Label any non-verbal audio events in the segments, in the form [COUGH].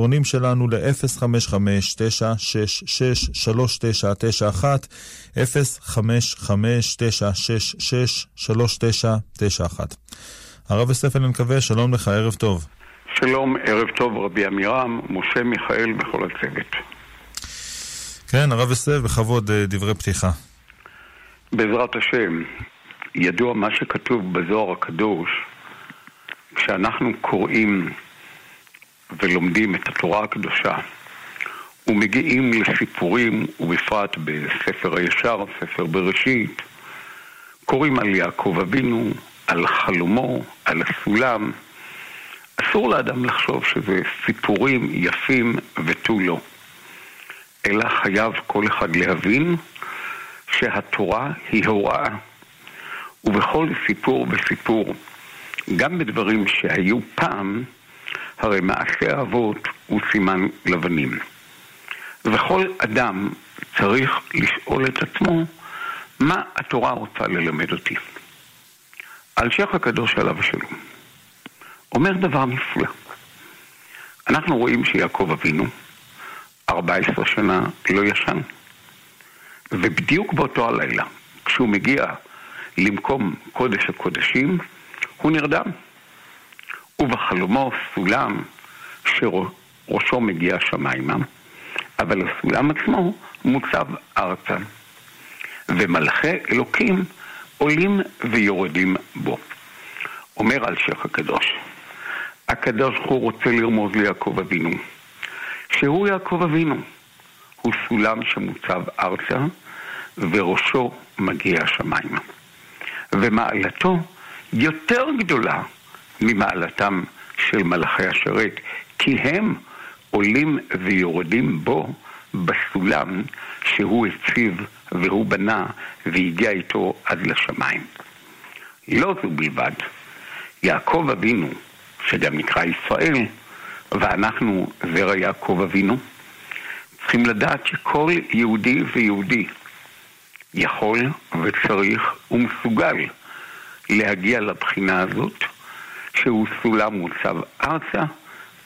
פונים שלנו ל-055-966-3991, 055-966-3991. הרב יוסף אלנקווה, שלום לך, ערב טוב. שלום, ערב טוב רבי עמירם, משה מיכאל וכל הצוות. כן, הרב יוסף, בכבוד דברי פתיחה. בעזרת השם, ידוע מה שכתוב בזוהר הקדוש, כשאנחנו קוראים ולומדים את התורה הקדושה ומגיעים לסיפורים, ובפרט בספר הישר, ספר בראשית, קוראים על יעקב אבינו, על חלומו, על הסולם. אסור לאדם לחשוב שזה סיפורים יפים ותו לא, אלא חייב כל אחד להבין שהתורה היא הוראה, ובכל סיפור וסיפור, גם בדברים שהיו פעם, הרי מעשה האבות הוא סימן לבנים. וכל אדם צריך לשאול את עצמו מה התורה רוצה ללמד אותי. אלשיך הקדוש עליו השלום אומר דבר נפלא. אנחנו רואים שיעקב אבינו 14 שנה לא ישן. ובדיוק באותו הלילה, כשהוא מגיע למקום קודש הקודשים, הוא נרדם. ובחלומו סולם שראשו מגיע שמיימה, אבל הסולם עצמו מוצב ארצה. ומלאכי אלוקים עולים ויורדים בו. אומר אלשיך הקדוש, הקדוש הוא רוצה לרמוז ליעקב אבינו, שהוא יעקב אבינו, הוא סולם שמוצב ארצה וראשו מגיע השמיימה. ומעלתו יותר גדולה ממעלתם של מלאכי השרת, כי הם עולים ויורדים בו בסולם שהוא הציב והוא בנה והגיע איתו עד לשמיים. לא זו בלבד, יעקב אבינו, שגם נקרא ישראל, ואנחנו זרע יעקב אבינו, צריכים לדעת שכל יהודי ויהודי יכול וצריך ומסוגל להגיע לבחינה הזאת, שהוא סולם מוצב ארצה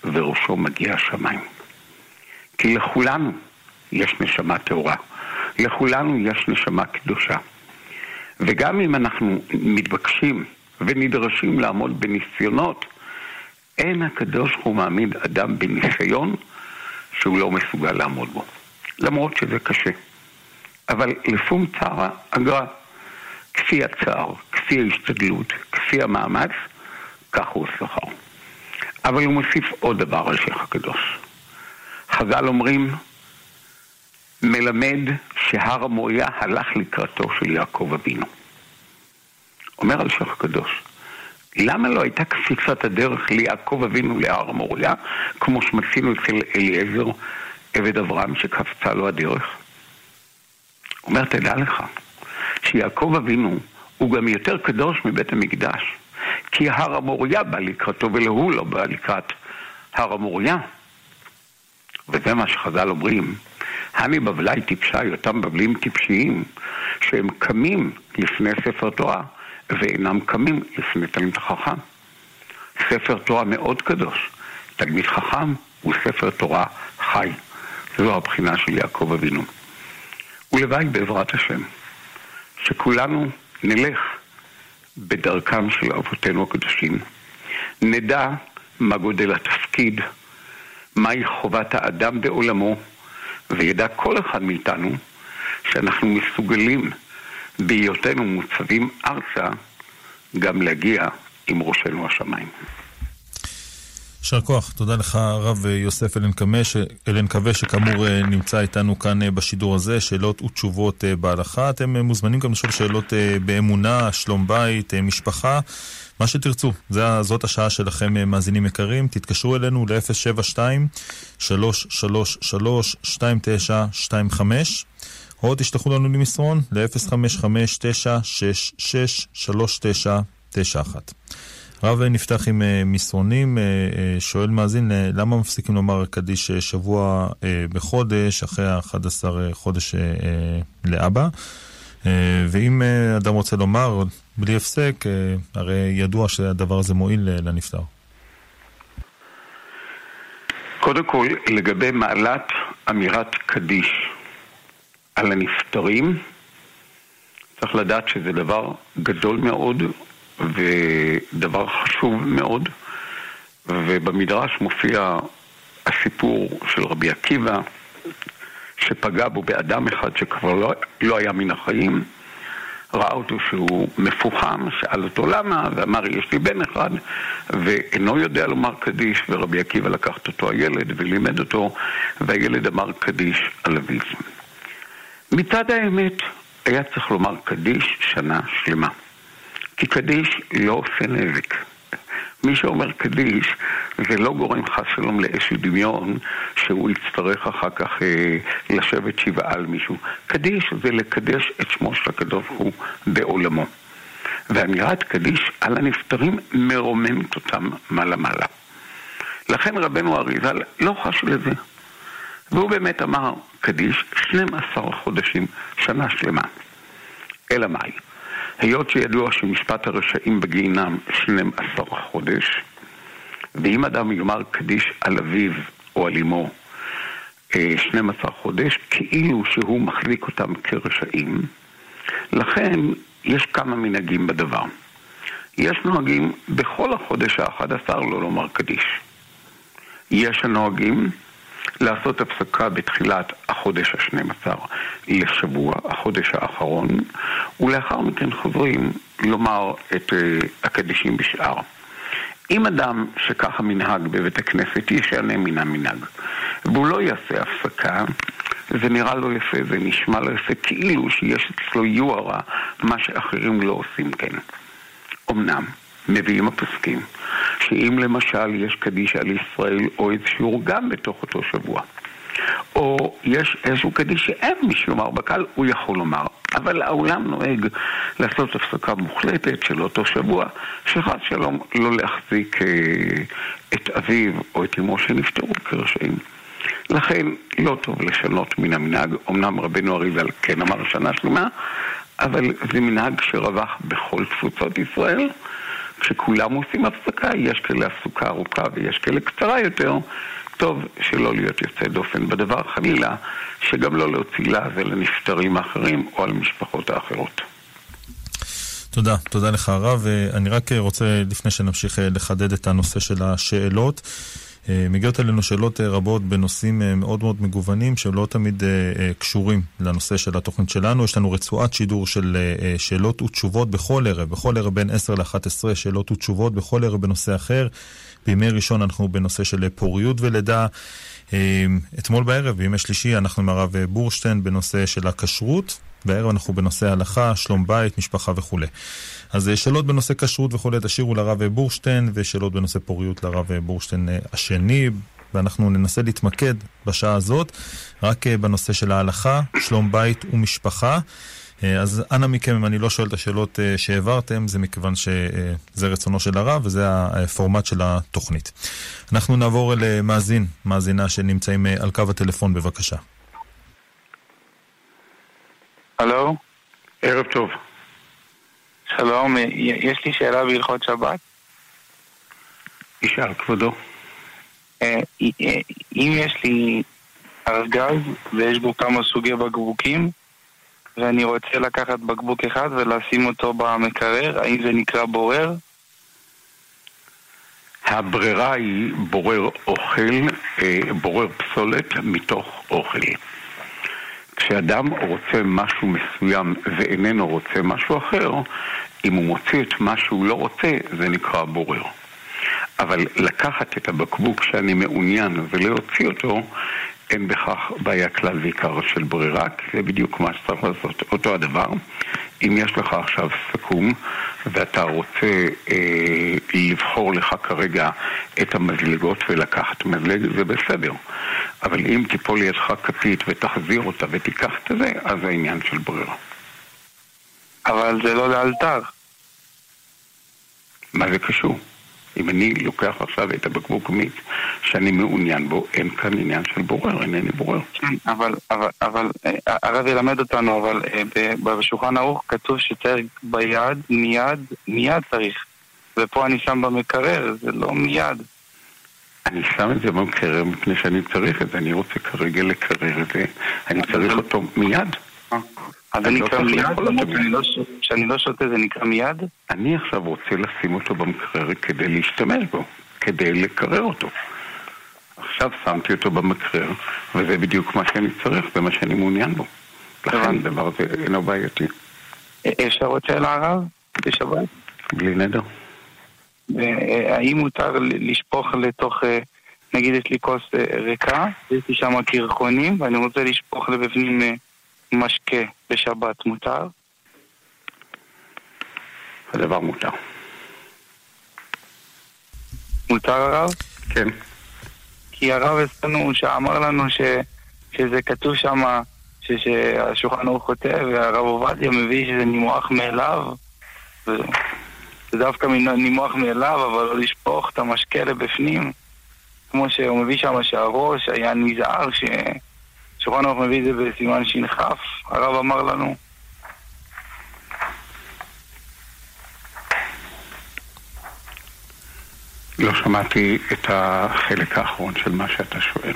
וראשו מגיע השמיים. כי לכולנו יש נשמה טהורה, לכולנו יש נשמה קדושה. וגם אם אנחנו מתבקשים ונדרשים לעמוד בניסיונות, אין הקדוש הוא מעמיד אדם בניסיון שהוא לא מסוגל לעמוד בו. למרות שזה קשה. אבל לפום צער אגרה, כפי הצער, כפי ההשתדלות, כפי המאמץ, כך הוא שכר. אבל הוא מוסיף עוד דבר על שייח הקדוש. חז"ל אומרים, מלמד שהר המוריה הלך לקראתו של יעקב אבינו. אומר על שייח הקדוש, למה לא הייתה קפיצת הדרך ליעקב אבינו להר המוריה, כמו שמצינו אצל אליעזר, עבד אברהם, שקפצה לו הדרך? אומר, תדע לך, שיעקב אבינו הוא גם יותר קדוש מבית המקדש. כי הר המוריה בא לקראתו ולהוא לא בא לקראת הר המוריה. וזה מה שחז"ל אומרים, הני בבלי טיפשי, אותם בבלים טיפשיים, שהם קמים לפני ספר תורה ואינם קמים לפני תלמיד חכם. ספר תורה מאוד קדוש. תלמיד חכם הוא ספר תורה חי. זו הבחינה של יעקב אבינו. ולוואי בעזרת השם, שכולנו נלך בדרכם של אבותינו הקדושים. נדע מה גודל התפקיד, מהי חובת האדם בעולמו, וידע כל אחד מאיתנו שאנחנו מסוגלים בהיותנו מוצבים ארצה גם להגיע עם ראשנו השמיים. יישר כוח, תודה לך הרב יוסף אלנקווה, שכאמור אה, נמצא איתנו כאן אה, בשידור הזה, שאלות ותשובות אה, בהלכה. אתם מוזמנים גם לשאול שאלות באמונה, שלום בית, משפחה, מה שתרצו. זאת השעה שלכם, מאזינים יקרים. תתקשרו אלינו ל-072-333-2925, או תשלחו לנו למסרון ל-055-966-3991. רב נפתח עם אה, מסרונים, אה, אה, שואל מאזין, למה מפסיקים לומר קדיש שבוע בחודש, אחרי ה-11 חודש לאבא? ואם אדם רוצה לומר בלי הפסק, הרי ידוע שהדבר הזה מועיל לנפטר. קודם כל, לגבי מעלת אמירת קדיש על הנפטרים, צריך לדעת שזה דבר גדול מאוד ודבר חשוב מאוד, ובמדרש מופיע הסיפור של רבי עקיבא, שפגע בו באדם אחד שכבר לא, לא היה מן החיים, ראה אותו שהוא מפוחם, שאל אותו למה, ואמר יש לי בן אחד, ואינו יודע לומר קדיש, ורבי עקיבא לקח את אותו הילד ולימד אותו, והילד אמר קדיש על אביו. מצד האמת, היה צריך לומר קדיש שנה שלמה. כי קדיש לא עושה נזק. מי שאומר קדיש זה לא גורם חס שלום לאיזשהו דמיון שהוא יצטרך אחר כך אה, לשבת שבעה על מישהו. קדיש זה לקדש את שמו של הקדוש הוא בעולמו. ואמירת קדיש על הנפטרים מרוממת אותם מעלה-מעלה. לכן רבנו אריזל לא חש לזה. והוא באמת אמר קדיש 12 חודשים, שנה שלמה. אלא מאי? היות שידוע שמשפט הרשעים בגיהינם 12 חודש, ואם אדם יאמר קדיש על אביו או על אמו 12 חודש, כאילו שהוא מחזיק אותם כרשעים, לכן יש כמה מנהגים בדבר. יש נוהגים בכל החודש האחד עשר לא לומר קדיש. יש הנוהגים לעשות הפסקה בתחילת החודש השנים עשר לשבוע, החודש האחרון, ולאחר מכן חוזרים לומר את uh, הקדישים בשאר. אם אדם שככה מנהג בבית הכנסת ישנה מן המנהג, והוא לא יעשה הפסקה, זה נראה לו יפה, זה נשמע לו יפה, כאילו שיש אצלו יוהרה, מה שאחרים לא עושים כן. אמנם, מביאים הפוסקים, שאם למשל יש קדיש על ישראל או איזה שיעור גם בתוך אותו שבוע, או יש איזשהו קדיש שאין מי שיאמר בקהל, הוא יכול לומר. אבל העולם נוהג לעשות הפסקה מוחלטת של אותו שבוע, שחד שלום לא להחזיק אה, את אביו או את אמו שנפטרו כרשעים. לכן לא טוב לשנות מן המנהג, אמנם רבנו אריזל כן אמר שנה שלמה, אבל זה מנהג שרווח בכל תפוצות ישראל. כשכולם עושים הפסקה, יש כאלה הפסקה ארוכה ויש כאלה קצרה יותר, טוב שלא להיות יוצא דופן בדבר, חלילה, שגם לא להוציא לעז על הנפטרים האחרים או על המשפחות האחרות. תודה, תודה לך הרב. אני רק רוצה, לפני שנמשיך לחדד את הנושא של השאלות, אה, מגיעות אלינו שאלות אה, רבות בנושאים אה, מאוד מאוד מגוונים שלא תמיד קשורים לנושא של התוכנית שלנו. יש לנו רצועת שידור של שאלות ותשובות בכל ערב, בכל ערב בין 10 ל-11 שאלות ותשובות, בכל ערב בנושא אחר. בימי ראשון אנחנו בנושא של פוריות ולידה. אתמול בערב, בימי שלישי, אנחנו עם הרב בורשטיין בנושא של הכשרות. בערב אנחנו בנושא הלכה, שלום בית, משפחה וכולי. אז אה, שאלות בנושא כשרות וכולי תשאירו לרב בורשטיין, ושאלות בנושא פוריות לרב בורשטיין אה, השני, ואנחנו ננסה להתמקד בשעה הזאת רק אה, בנושא של ההלכה, שלום בית ומשפחה. אז אנא מכם, אם אני לא שואל את השאלות שהעברתם, זה מכיוון שזה רצונו של הרב וזה הפורמט של התוכנית. אנחנו נעבור למאזין, מאזינה שנמצאים על קו הטלפון, בבקשה. הלו? ערב טוב. שלום, יש לי שאלה בהלכות שבת. ישאל כבודו. אה, אה, אם יש לי ארגז ויש בו כמה סוגי בקבוקים ואני רוצה לקחת בקבוק אחד ולשים אותו במקרר, האם זה נקרא בורר? הברירה היא בורר אוכל, אה, בורר פסולת מתוך אוכל. כשאדם רוצה משהו מסוים ואיננו רוצה משהו אחר, אם הוא מוציא את מה שהוא לא רוצה, זה נקרא בורר. אבל לקחת את הבקבוק שאני מעוניין ולהוציא אותו, אין בכך בעיה כלל ועיקר של ברירה, כי זה בדיוק מה שצריך לעשות. אותו הדבר, אם יש לך עכשיו סכו"ם ואתה רוצה אה, לבחור לך כרגע את המזלגות ולקחת מזלג, זה בסדר. אבל אם תיפול לידך כפית ותחזיר אותה ותיקח את זה, אז זה עניין של ברירה. אבל זה לא לאלתר. מה זה קשור? אם אני לוקח עכשיו את הבקבוק מיץ שאני מעוניין בו, אין כאן עניין של בורר, אינני בורר. כן, אבל, אבל, אבל אה, הרב ילמד אותנו, אבל אה, בשולחן ערוך כתוב שצריך ביד, מיד, מיד צריך. ופה אני שם במקרר, זה לא מיד. אני שם את זה במקרר מפני שאני צריך את זה, אני רוצה כרגע לקרר את זה, אני צריך אותו מיד. אה, אז זה אני לא נקרא צריך מיד? כשאני לא כשאני לא שותה זה נקרא מיד? אני עכשיו רוצה לשים אותו במקרר כדי להשתמש בו, כדי לקרר אותו. עכשיו שמתי אותו במקרר, וזה בדיוק מה שאני צריך, זה מה שאני מעוניין בו. לכן. הדבר הזה אינו בעייתי. אה, אפשר עוד שאלה הרב? בשבת? בלי נדר. אה, האם מותר לשפוך לתוך, אה, נגיד יש לי כוס אה, ריקה, יש לי שם קרחונים, ואני רוצה לשפוך לבפנים אה, משקה בשבת, מותר? הדבר מותר. מותר הרב? כן. כי הרב אצלנו שאמר לנו ש, שזה כתוב שם, ש- שהשולחן ערוך כותב, והרב עובדיה מביא שזה נימוח מאליו. ו- זה דווקא נימוח מאליו, אבל לא לשפוך את המשקה לבפנים. כמו שהוא מביא שם שהראש היה נזהר, ששולחן ערוך מביא את זה בסימן ש"כ, הרב אמר לנו. לא שמעתי את החלק האחרון של מה שאתה שואל.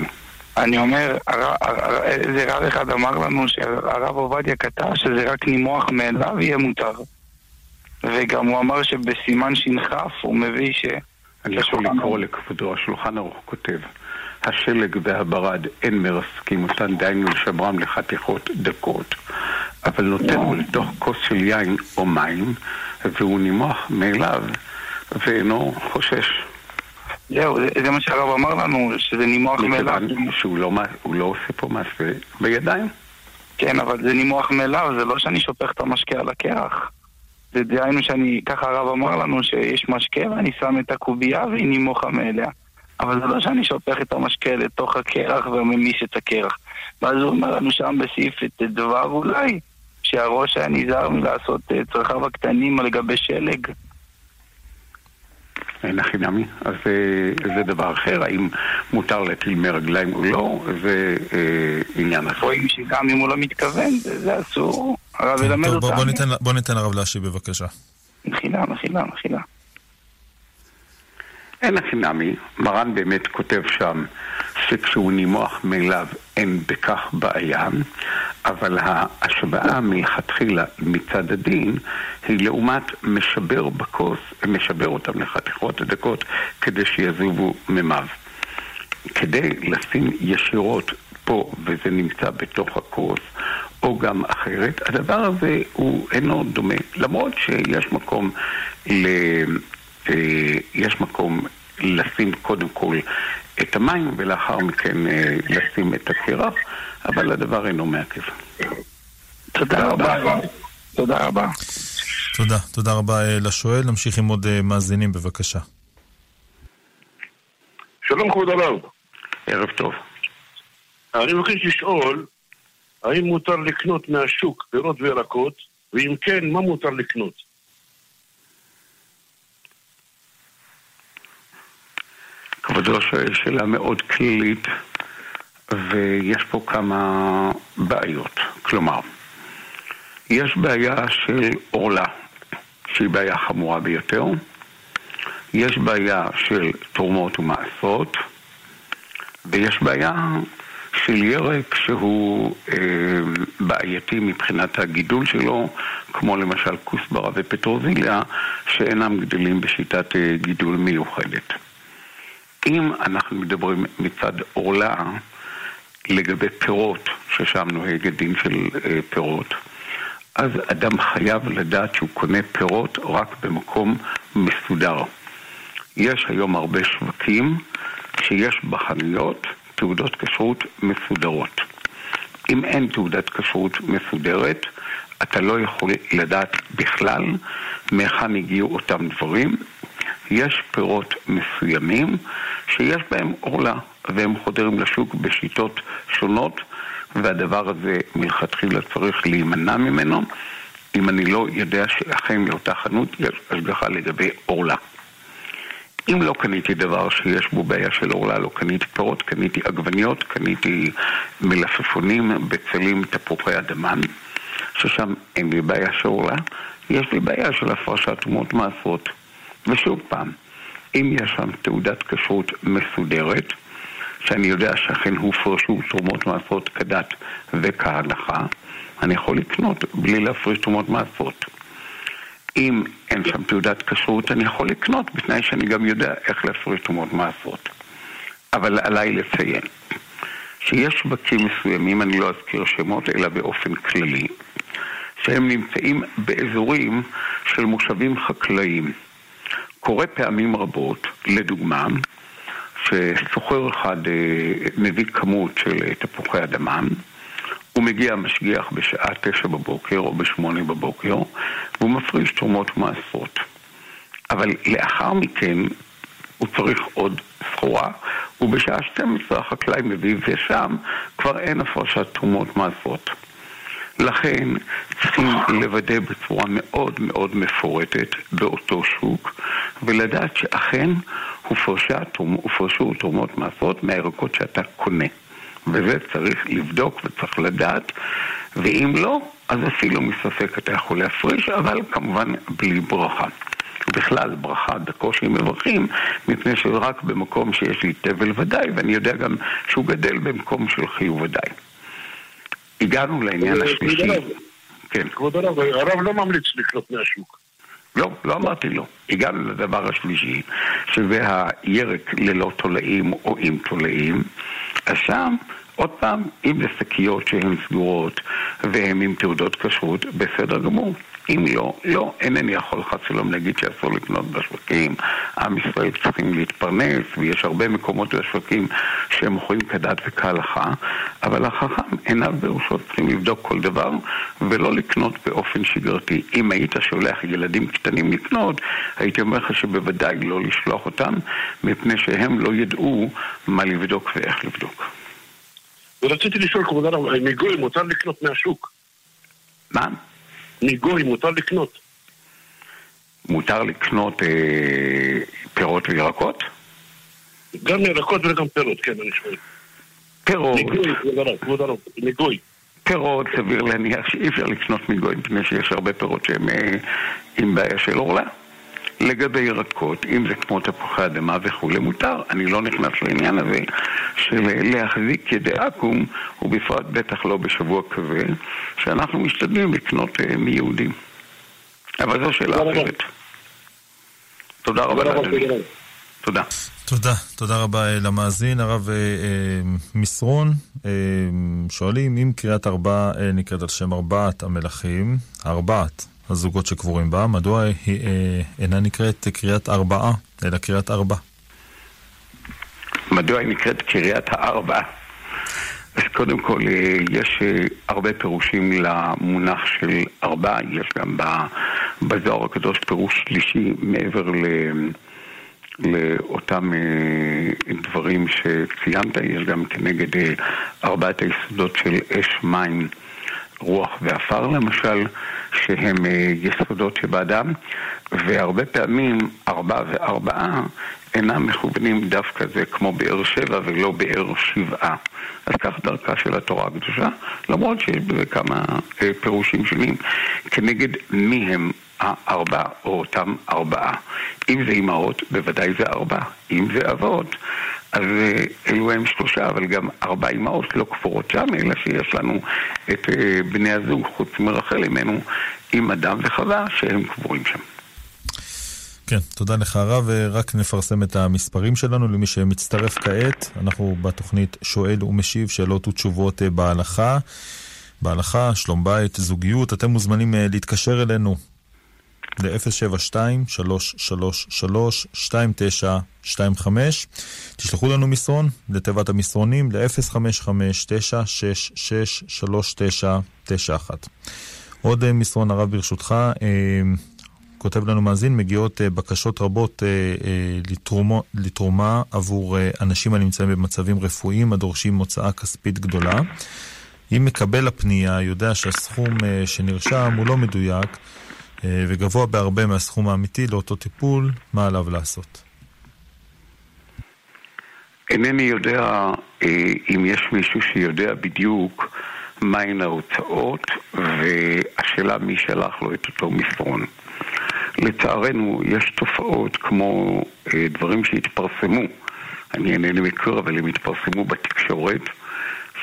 אני אומר, איזה רב אחד אמר לנו שהרב עובדיה כתב שזה רק נימוח מאליו יהיה מותר. וגם הוא אמר שבסימן ש"כ הוא מביא ש... אני יכול לקרוא. לכבודו, השולחן ערוך כותב השלג והברד אין מרסקים אותן, דהיינו לשברם לחתיכות דקות, אבל נותן לתוך כוס של יין או מים, והוא נימוח מאליו, ואינו חושש. זהו, זה, מה שהרב אמר לנו, שזה נימוח מאליו. מכיוון שהוא לא, הוא לא עושה פה מעשה בידיים. כן, אבל זה נימוח מאליו, זה לא שאני שופך את המשקה על הקרח. זה דהיינו שאני, ככה הרב אמר לנו שיש משקה ואני שם את הקובייה והיא נימוחה מאליה. אבל זה לא שאני שופך את המשקה לתוך הקרח וממיש את הקרח. ואז הוא אומר לנו שם בסעיף ט"ו אולי, שהראש היה נזהר מלעשות אה, צרכיו הקטנים על גבי שלג. אין הכי נמי, אז אה, זה דבר אחר, האם מותר להטיל מרגליים או לא, זה אה, עניין אחר. רואים שגם אם הוא לא מתכוון, זה, זה אסור. הרב ילמד אותנו. בוא ניתן- בוא ניתן לרב להשיב בבקשה. מחילה, מחילה, מחילה. אין הכי נמי, מרן באמת כותב שם שכשהוא נימוח מאליו אין בכך בעיה, אבל ההשוואה מלכתחילה מצד הדין היא לעומת משבר בכוס, משבר אותם לחתיכות הדקות כדי שיזובו מימיו. כדי לשים ישירות פה, וזה נמצא בתוך הכוס, או גם אחרת, הדבר הזה הוא אינו דומה. למרות שיש מקום. אה, יש מקום לשים קודם כל את המים ולאחר מכן אה, לשים את הקרח, אבל הדבר אינו מעכב. תודה רבה. תודה רבה. תודה, תודה רבה אה, לשואל. נמשיך עם עוד מאזינים, בבקשה. שלום כבוד הרב, ערב טוב. אני מבקש לשאול האם מותר לקנות מהשוק פירות וירקות, ואם כן, מה מותר לקנות? כבודו שואל שאלה מאוד כללית, ויש פה כמה בעיות. כלומר, יש בעיה של עורלה, שהיא בעיה חמורה ביותר. יש בעיה של תרומות ומעשרות, ויש בעיה של ירק שהוא אה, בעייתי מבחינת הגידול שלו, כמו למשל כוסברה ופטרוזיליה, שאינם גדלים בשיטת אה, גידול מיוחדת. אם אנחנו מדברים מצד עורלה לגבי פירות, ששם נוהג הדין של אה, פירות, אז אדם חייב לדעת שהוא קונה פירות רק במקום מסודר. יש היום הרבה שווקים שיש בחנויות תעודות כשרות מסודרות. אם אין תעודת כשרות מסודרת, אתה לא יכול לדעת בכלל מהיכן הגיעו אותם דברים. יש פירות מסוימים שיש בהם עורלה, והם חודרים לשוק בשיטות שונות, והדבר הזה מלכתחילה צריך להימנע ממנו, אם אני לא יודע שאכן לאותה חנות יש השגחה לגבי עורלה. אם לא קניתי דבר שיש בו בעיה של עורלה, לא קניתי פירות, קניתי עגבניות, קניתי מלפפונים, בצלים, תפוחי אדמה, ששם אין לי בעיה של עורלה, יש לי בעיה של הפרשת תרומות מעשרות. ושוב פעם, אם יש שם תעודת כשרות מסודרת, שאני יודע שאכן הופרשו תרומות מעשרות כדת וכהלכה, אני יכול לקנות בלי להפריש תרומות מעשרות. אם אין שם תעודת כשרות, אני יכול לקנות, בתנאי שאני גם יודע איך להפריש תרומות מעשרות. אבל עליי לציין שיש שווקים מסוימים, אני לא אזכיר שמות, אלא באופן כללי, שהם נמצאים באזורים של מושבים חקלאיים. קורה פעמים רבות, לדוגמה, שסוחר אחד אה, מביא כמות של אה, תפוחי אדמה, הוא מגיע משגיח בשעה תשע בבוקר או בשמונה בבוקר, והוא מפריש תרומות מעשרות. אבל לאחר מכן הוא צריך עוד סחורה, ובשעה 12 החקלאי מביא ושם כבר אין הפרשת תרומות מעשרות. לכן צריכים לוודא בצורה מאוד מאוד מפורטת באותו שוק ולדעת שאכן הופרשו תרומות מעשרות מהירקות שאתה קונה. וזה צריך לבדוק וצריך לדעת, ואם לא, אז אפילו מספק אתה יכול להפריש, אבל כמובן בלי ברכה. בכלל, ברכה בקושי מברכים, מפני שרק במקום שיש לי תבל ודאי, ואני יודע גם שהוא גדל במקום של חיוב ודאי. הגענו לעניין השלישי. כן. כבוד הרב, הרב לא ממליץ לקנות מהשוק. לא, לא אמרתי לא. הגענו לדבר השלישי, שזה הירק ללא תולעים או עם תולעים. אז שם, עוד פעם, אם זה שקיות שהן סגורות והן עם תעודות כשרות, בסדר גמור. אם לא, לא, אינני יכול חס ושלום להגיד שאסור לקנות בשווקים. עם ישראל צריכים להתפרנס, ויש הרבה מקומות בשווקים שהם מוכרים כדת וכהלכה, אבל החכם עיניו בראשו צריכים לבדוק כל דבר ולא לקנות באופן שגרתי. אם היית שולח ילדים קטנים לקנות, הייתי אומר לך שבוודאי לא לשלוח אותם, מפני שהם לא ידעו מה לבדוק ואיך לבדוק. ורציתי לשאול, כבוד הרב, מגוי מותר לקנות מהשוק? מה? מגוי מותר לקנות. מותר לקנות אה, פירות וירקות? גם ירקות וגם פירות, כן, אני שואל. פירות. מגוי, הרב, כבוד הרב, מגוי. פירות, סביר להניח שאי אפשר לקנות מגוי, מפני שיש הרבה פירות שהם אה, עם בעיה של עורלה. לגבי ירקות, אם זה כמו תפוחי אדמה וכולי, מותר. אני לא נכנס לעניין הזה של להחזיק ידי עכו"ם, ובפרט בטח לא בשבוע כזה, שאנחנו משתדלים לקנות uh, מיהודים. אבל זו שאלה אחרת. תודה רבה לאדוני. תודה. תודה, תודה רבה אה, למאזין. הרב אה, אה, מסרון, אה, שואלים אם קריאת ארבע אה, נקראת על שם ארבעת המלכים, ארבעת הזוגות שקבורים בה, מדוע היא אה, אינה נקראת קריאת ארבעה, אלא קריאת ארבע? מדוע היא נקראת קריית הארבע? אז קודם כל, אה, יש אה, הרבה פירושים למונח של ארבע, יש גם בזוהר הקדוש פירוש שלישי מעבר ל... לאותם דברים שציינת, יש גם כנגד ארבעת היסודות של אש, מים, רוח ועפר למשל, שהם אה, יסודות שבאדם, והרבה פעמים ארבע וארבעה אינם מכוונים דווקא זה כמו באר שבע ולא באר שבעה. אז כך דרכה של התורה הקדושה, למרות שיש בזה כמה אה, פירושים שונים כנגד מי הם הארבע או אותם ארבעה. אם זה אימהות, בוודאי זה ארבע. אם זה אבות, אז אה, אלו הם שלושה, אבל גם ארבע אימהות לא כפורות שם, אלא שיש לנו את אה, בני הזוג, חוץ מרחל אמנו, עם אדם וחווה, שהם קבורים שם. כן, תודה לך הרב, רק נפרסם את המספרים שלנו למי שמצטרף כעת. אנחנו בתוכנית שואל ומשיב שאלות ותשובות אה, בהלכה. בהלכה, שלום בית, זוגיות, אתם מוזמנים להתקשר אלינו ל-072-333-2925. תשלחו לנו מסרון לתיבת המסרונים ל-055-966-3991. עוד מסרון הרב ברשותך, כותב לנו מאזין, מגיעות בקשות רבות לתרומה, לתרומה עבור אנשים הנמצאים במצבים רפואיים הדורשים הוצאה כספית גדולה. אם מקבל הפנייה יודע שהסכום שנרשם הוא לא מדויק, וגבוה בהרבה מהסכום האמיתי לאותו טיפול, מה עליו לעשות? אינני יודע אה, אם יש מישהו שיודע בדיוק מהן ההוצאות, והשאלה מי שלח לו את אותו מסרון. לצערנו, יש תופעות כמו אה, דברים שהתפרסמו, אני אינני מכיר, אבל הם התפרסמו בתקשורת,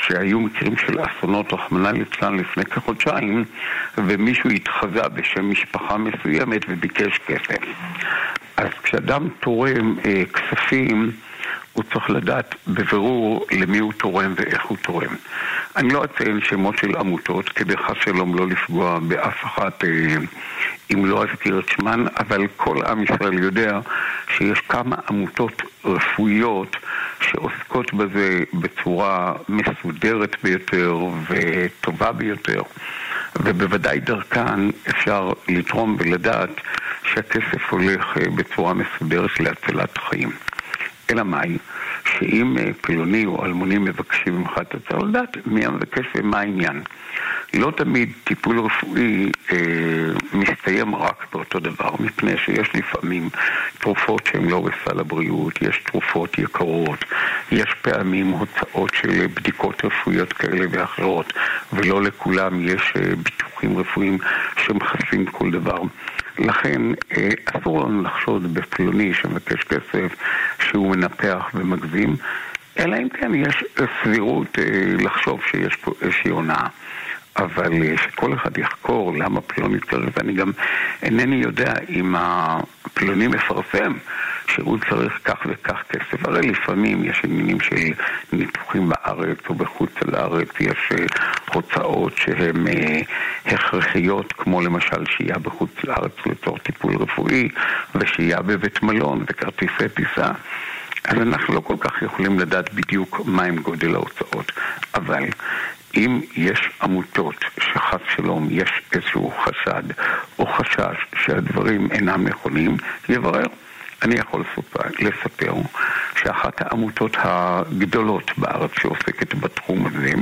שהיו מקרים של אסונות, רחמנא ליצלן, לפני כחודשיים, ומישהו התחזה בשם משפחה מסוימת וביקש כסף. אז כשאדם תורם אה, כספים, הוא צריך לדעת בבירור למי הוא תורם ואיך הוא תורם. אני לא אציין שמות של עמותות, כדי חס שלום לא לפגוע באף אחת אה, אם לא אזכיר את שמן, אבל כל עם ישראל יודע שיש כמה עמותות רפואיות שעוסקות בזה בצורה מסודרת ביותר וטובה ביותר. ובוודאי דרכן אפשר לתרום ולדעת שהכסף הולך אה, בצורה מסודרת להצלת חיים. אלא מאי? שאם אה, פלוני או אלמוני מבקשים ממך, צריך לדעת מי המבקש ומה העניין. לא תמיד טיפול רפואי אה, מסתיים רק באותו דבר, מפני שיש לפעמים תרופות שהן לא בסל הבריאות, יש תרופות יקרות, יש פעמים הוצאות של בדיקות רפואיות כאלה ואחרות, ולא לכולם יש אה, ביטוחים רפואיים שמכסים כל דבר. לכן אה, אסור לנו לחשוד בפלוני שמבקש כסף שהוא מנפח ומגזים, אלא אם כן יש סבירות אה, לחשוב שיש פה איזושהי הונאה. אבל אה, שכל אחד יחקור למה פלוני צריך, ואני גם אינני יודע אם הפלוני מפרסם שהוא צריך כך וכך כסף. הרי לפעמים יש עניינים של ניתוחים בארץ או בחוץ לארץ, יש אה, הוצאות שהן אה, הכרחיות, כמו למשל שהייה בחוץ לארץ לצורך טיפול רפואי, ושהייה בבית מלון וכרטיסי טיסה. אז אנחנו לא כל כך יכולים לדעת בדיוק מהם גודל ההוצאות. אבל אם יש עמותות שחס שלום יש איזשהו חשד או חשש שהדברים אינם נכונים, יברר. אני יכול לספר, שאחת העמותות הגדולות בארץ שעוסקת בתחום הזה,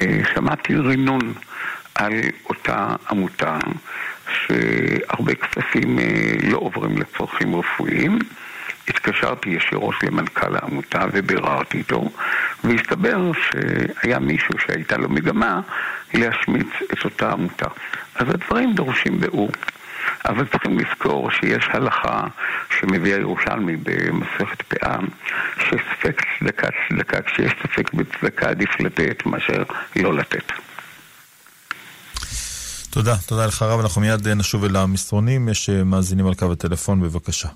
אה, שמעתי רינון על אותה עמותה שהרבה כספים אה, לא עוברים לצרכים רפואיים. התקשרתי ישירות למנכ"ל העמותה וביררתי איתו, והסתבר שהיה מישהו שהייתה לו מגמה להשמיץ את אותה עמותה. אז הדברים דורשים ביאור. אבל צריכים לזכור שיש הלכה שמביא הירושלמי במסכת פאה, שספק צדקה צדקה, כשיש ספק בצדקה עדיף לתת מאשר לא לתת. תודה, תודה לך רב, אנחנו מיד נשוב אל המסרונים, יש אה, מאזינים על קו הטלפון, בבקשה.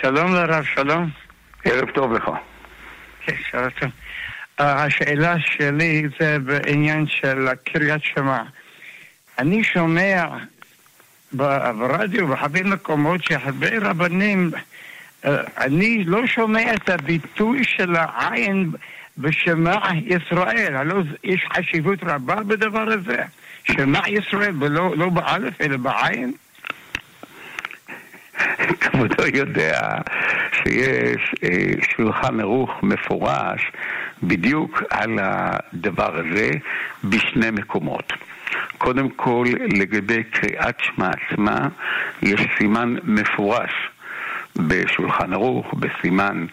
שלום לרב, שלום. ערב טוב לך. כן, שלום טוב. Uh, השאלה שלי זה בעניין של קריית שמע. אני שומע ברדיו בהרבה מקומות שהרבה רבנים, uh, אני לא שומע את הביטוי של העין בשמע ישראל. הלא יש חשיבות רבה בדבר הזה. שמע ישראל, ולא לא באלף אלא בעין. [LAUGHS] כבודו יודע שיש אה, שולחן ערוך מפורש בדיוק על הדבר הזה בשני מקומות. קודם כל, לגבי קריאת שמע עצמה, יש סימן מפורש בשולחן ערוך, בסימן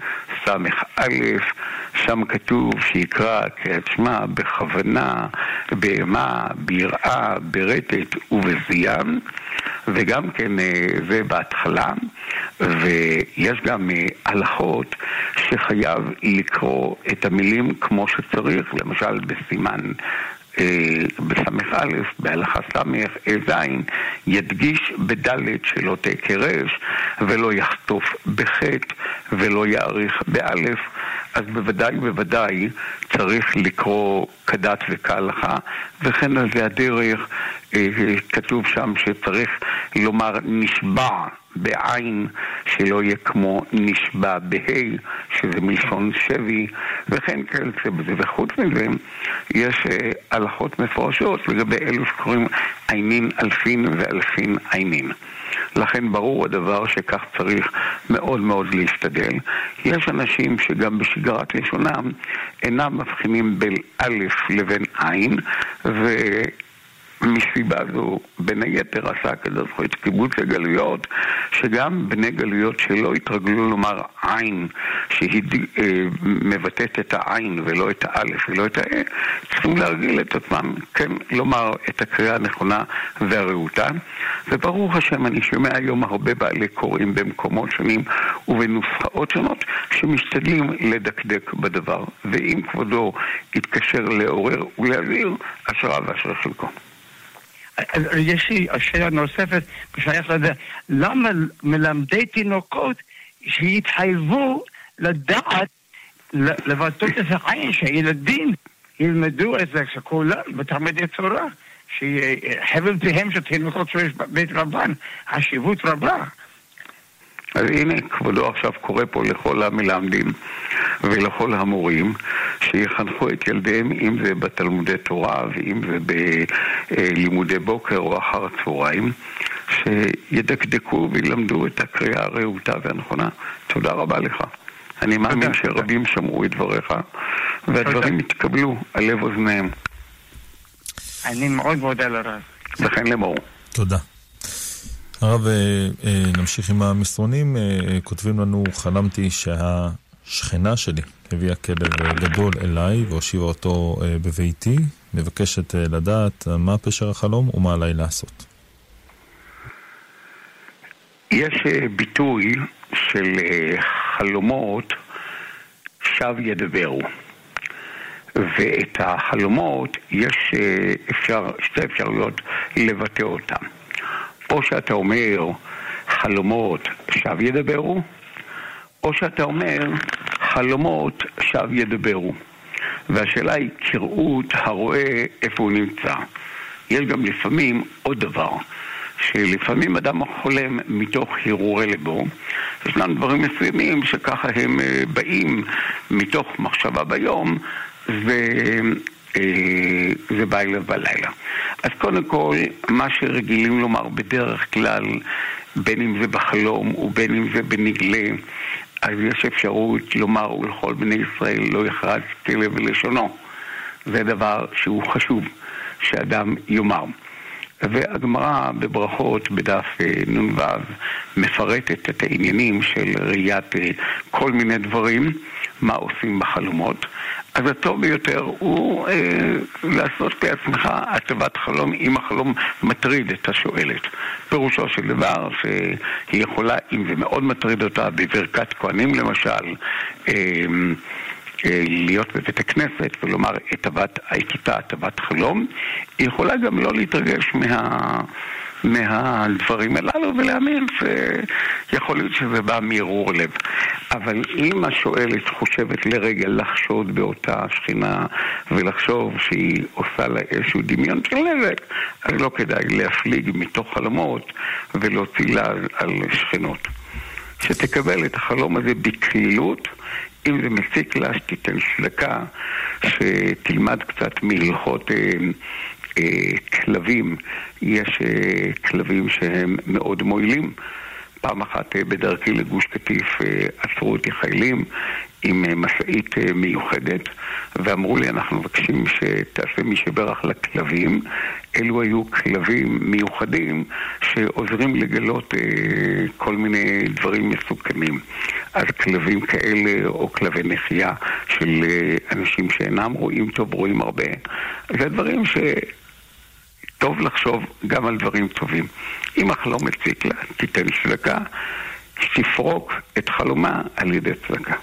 ס"א, שם כתוב שיקרא קריאת שמע בכוונה, באימה, ביראה, ברטט ובזיין, וגם כן אה, זה בהתחלה, ויש גם אה, הלכות שחייב לקרוא את המילים כמו שצריך, למשל בסימן אה, בס"א, בהלכה ס"ז, ידגיש בד' שלא תקרש, ולא יחטוף בחטא, ולא יאריך באלף, אז בוודאי ובוודאי צריך לקרוא כדת וכהלכה, וכן על זה הדרך אה, כתוב שם שצריך לומר נשבע בעין, שלא יהיה כמו נשבע בה', שזה מלשון שבי, וכן כיוצא בזה. וחוץ מזה, יש אה, הלכות מפורשות לגבי אלו שקוראים עינין אלפין ואלפין עינין. לכן ברור הדבר שכך צריך מאוד מאוד להשתדל. יש אנשים שגם בשגרת לשונם אינם מבחינים בין א' לבין עין, ו... מסיבה זו, בין היתר עשה הקדוש ברוך קיבוץ הגלויות, שגם בני גלויות שלא התרגלו לומר עין, שהיא אה, מבטאת את העין ולא את האלף ולא את האה, צריכים להרגיל את עצמם, כן, לומר את הקריאה הנכונה והרהוטה. וברוך השם, אני שומע היום הרבה בעלי קוראים במקומות שונים ובנוסחאות שונות, שמשתדלים לדקדק בדבר. ואם כבודו יתקשר לעורר ולהבהיר, אשרה ואשר חלקו. יש לי שאלה נוספת, שייך לזה, למה מלמדי תינוקות שהתחייבו לדעת לבטאות את העין, שהילדים ילמדו את זה, שכולם בתלמידי תורה, שחבל פיהם של תינוקות שיש בית רבן, חשיבות רבה. אז הנה, כבודו עכשיו קורא פה לכל המלמדים ולכל המורים שיחנכו את ילדיהם, אם זה בתלמודי תורה ואם זה בלימודי בוקר או אחר הצהריים, שידקדקו וילמדו את הקריאה הרהוטה והנכונה. תודה רבה לך. אני מאמין שרבים שמעו את דבריך, והדברים יתקבלו על לב אוזניהם. אני מאוד מודה לרב. וכן למור. תודה. הרב, אה, אה, נמשיך עם המסרונים. אה, כותבים לנו, חלמתי שהשכנה שלי הביאה כלב גדול אליי והושיבה אותו בביתי. מבקשת לדעת מה פשר החלום ומה עליי לעשות. יש ביטוי של חלומות שב ידברו. ואת החלומות יש אפשר, שתי אפשרויות לבטא אותם. או שאתה אומר חלומות שב ידברו, או שאתה אומר חלומות שב ידברו. והשאלה היא כראות הרואה איפה הוא נמצא. יש גם לפעמים עוד דבר, שלפעמים אדם חולם מתוך הרהורי לבו, ישנם דברים מסוימים שככה הם אה, באים מתוך מחשבה ביום, ו... אה, זה בא אליו בלילה. אז קודם כל, מה שרגילים לומר בדרך כלל, בין אם זה בחלום ובין אם זה בנגלה, אז יש אפשרות לומר ולכל בני ישראל לא יכרז כלב ולשונו. זה דבר שהוא חשוב שאדם יאמר. והגמרא בברכות בדף אה, נ"ו מפרטת את העניינים של ראיית אה, כל מיני דברים, מה עושים בחלומות. אז הטוב ביותר הוא אה, לעשות לעצמך הטבת חלום אם החלום מטריד את השואלת. פירושו של דבר שהיא יכולה, אם זה מאוד מטריד אותה, בברכת כהנים למשל, אה, אה, להיות בבית הכנסת ולומר את אותה הטבת חלום, היא יכולה גם לא להתרגש מה... מהדברים הללו ולהאמין שיכול להיות שזה בא מערעור לב. אבל אם השואלת חושבת לרגע לחשוד באותה שכינה ולחשוב שהיא עושה לה איזשהו דמיון של נזק, אז לא כדאי להפליג מתוך חלומות ולהוציא לה על שכנות. שתקבל את החלום הזה בקלילות, אם זה מסיק לה, שתיתן צדקה, שתלמד קצת מהלכות אה, כלבים, יש אה, כלבים שהם מאוד מועילים. פעם אחת אה, בדרכי לגוש קטיף עצרו אותי חיילים עם משאית מיוחדת ואמרו לי, אנחנו מבקשים שתעשה מי שברך לכלבים. אלו היו כלבים מיוחדים שעוזרים לגלות כל מיני דברים מסוכנים. אז כלבים כאלה, או כלבי נחייה של אנשים שאינם רואים טוב, רואים הרבה. זה דברים ש... טוב לחשוב גם על דברים טובים. אם החלום מציק לה, תיתן צדקה, תפרוק את חלומה על ידי צדקה.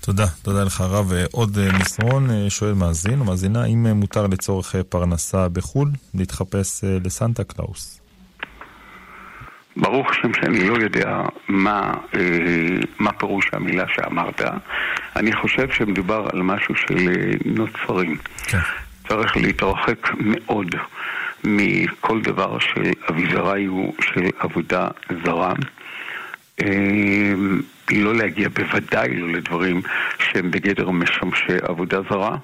תודה, תודה לך הרב. עוד אה, מסרון, אה, שואל מאזין או מאזינה, אם אה, מותר לצורך פרנסה בחו"ל להתחפש לסנטה קלאוס? ברוך השם שאני לא יודע מה, מה פירוש המילה שאמרת. אני חושב שמדובר על משהו של נוצרים. כן. צריך להתרחק מאוד מכל דבר של אביזרי הוא של עבודה זרה. אמ, לא להגיע בוודאי לא לדברים שהם בגדר משמשי עבודה זרה.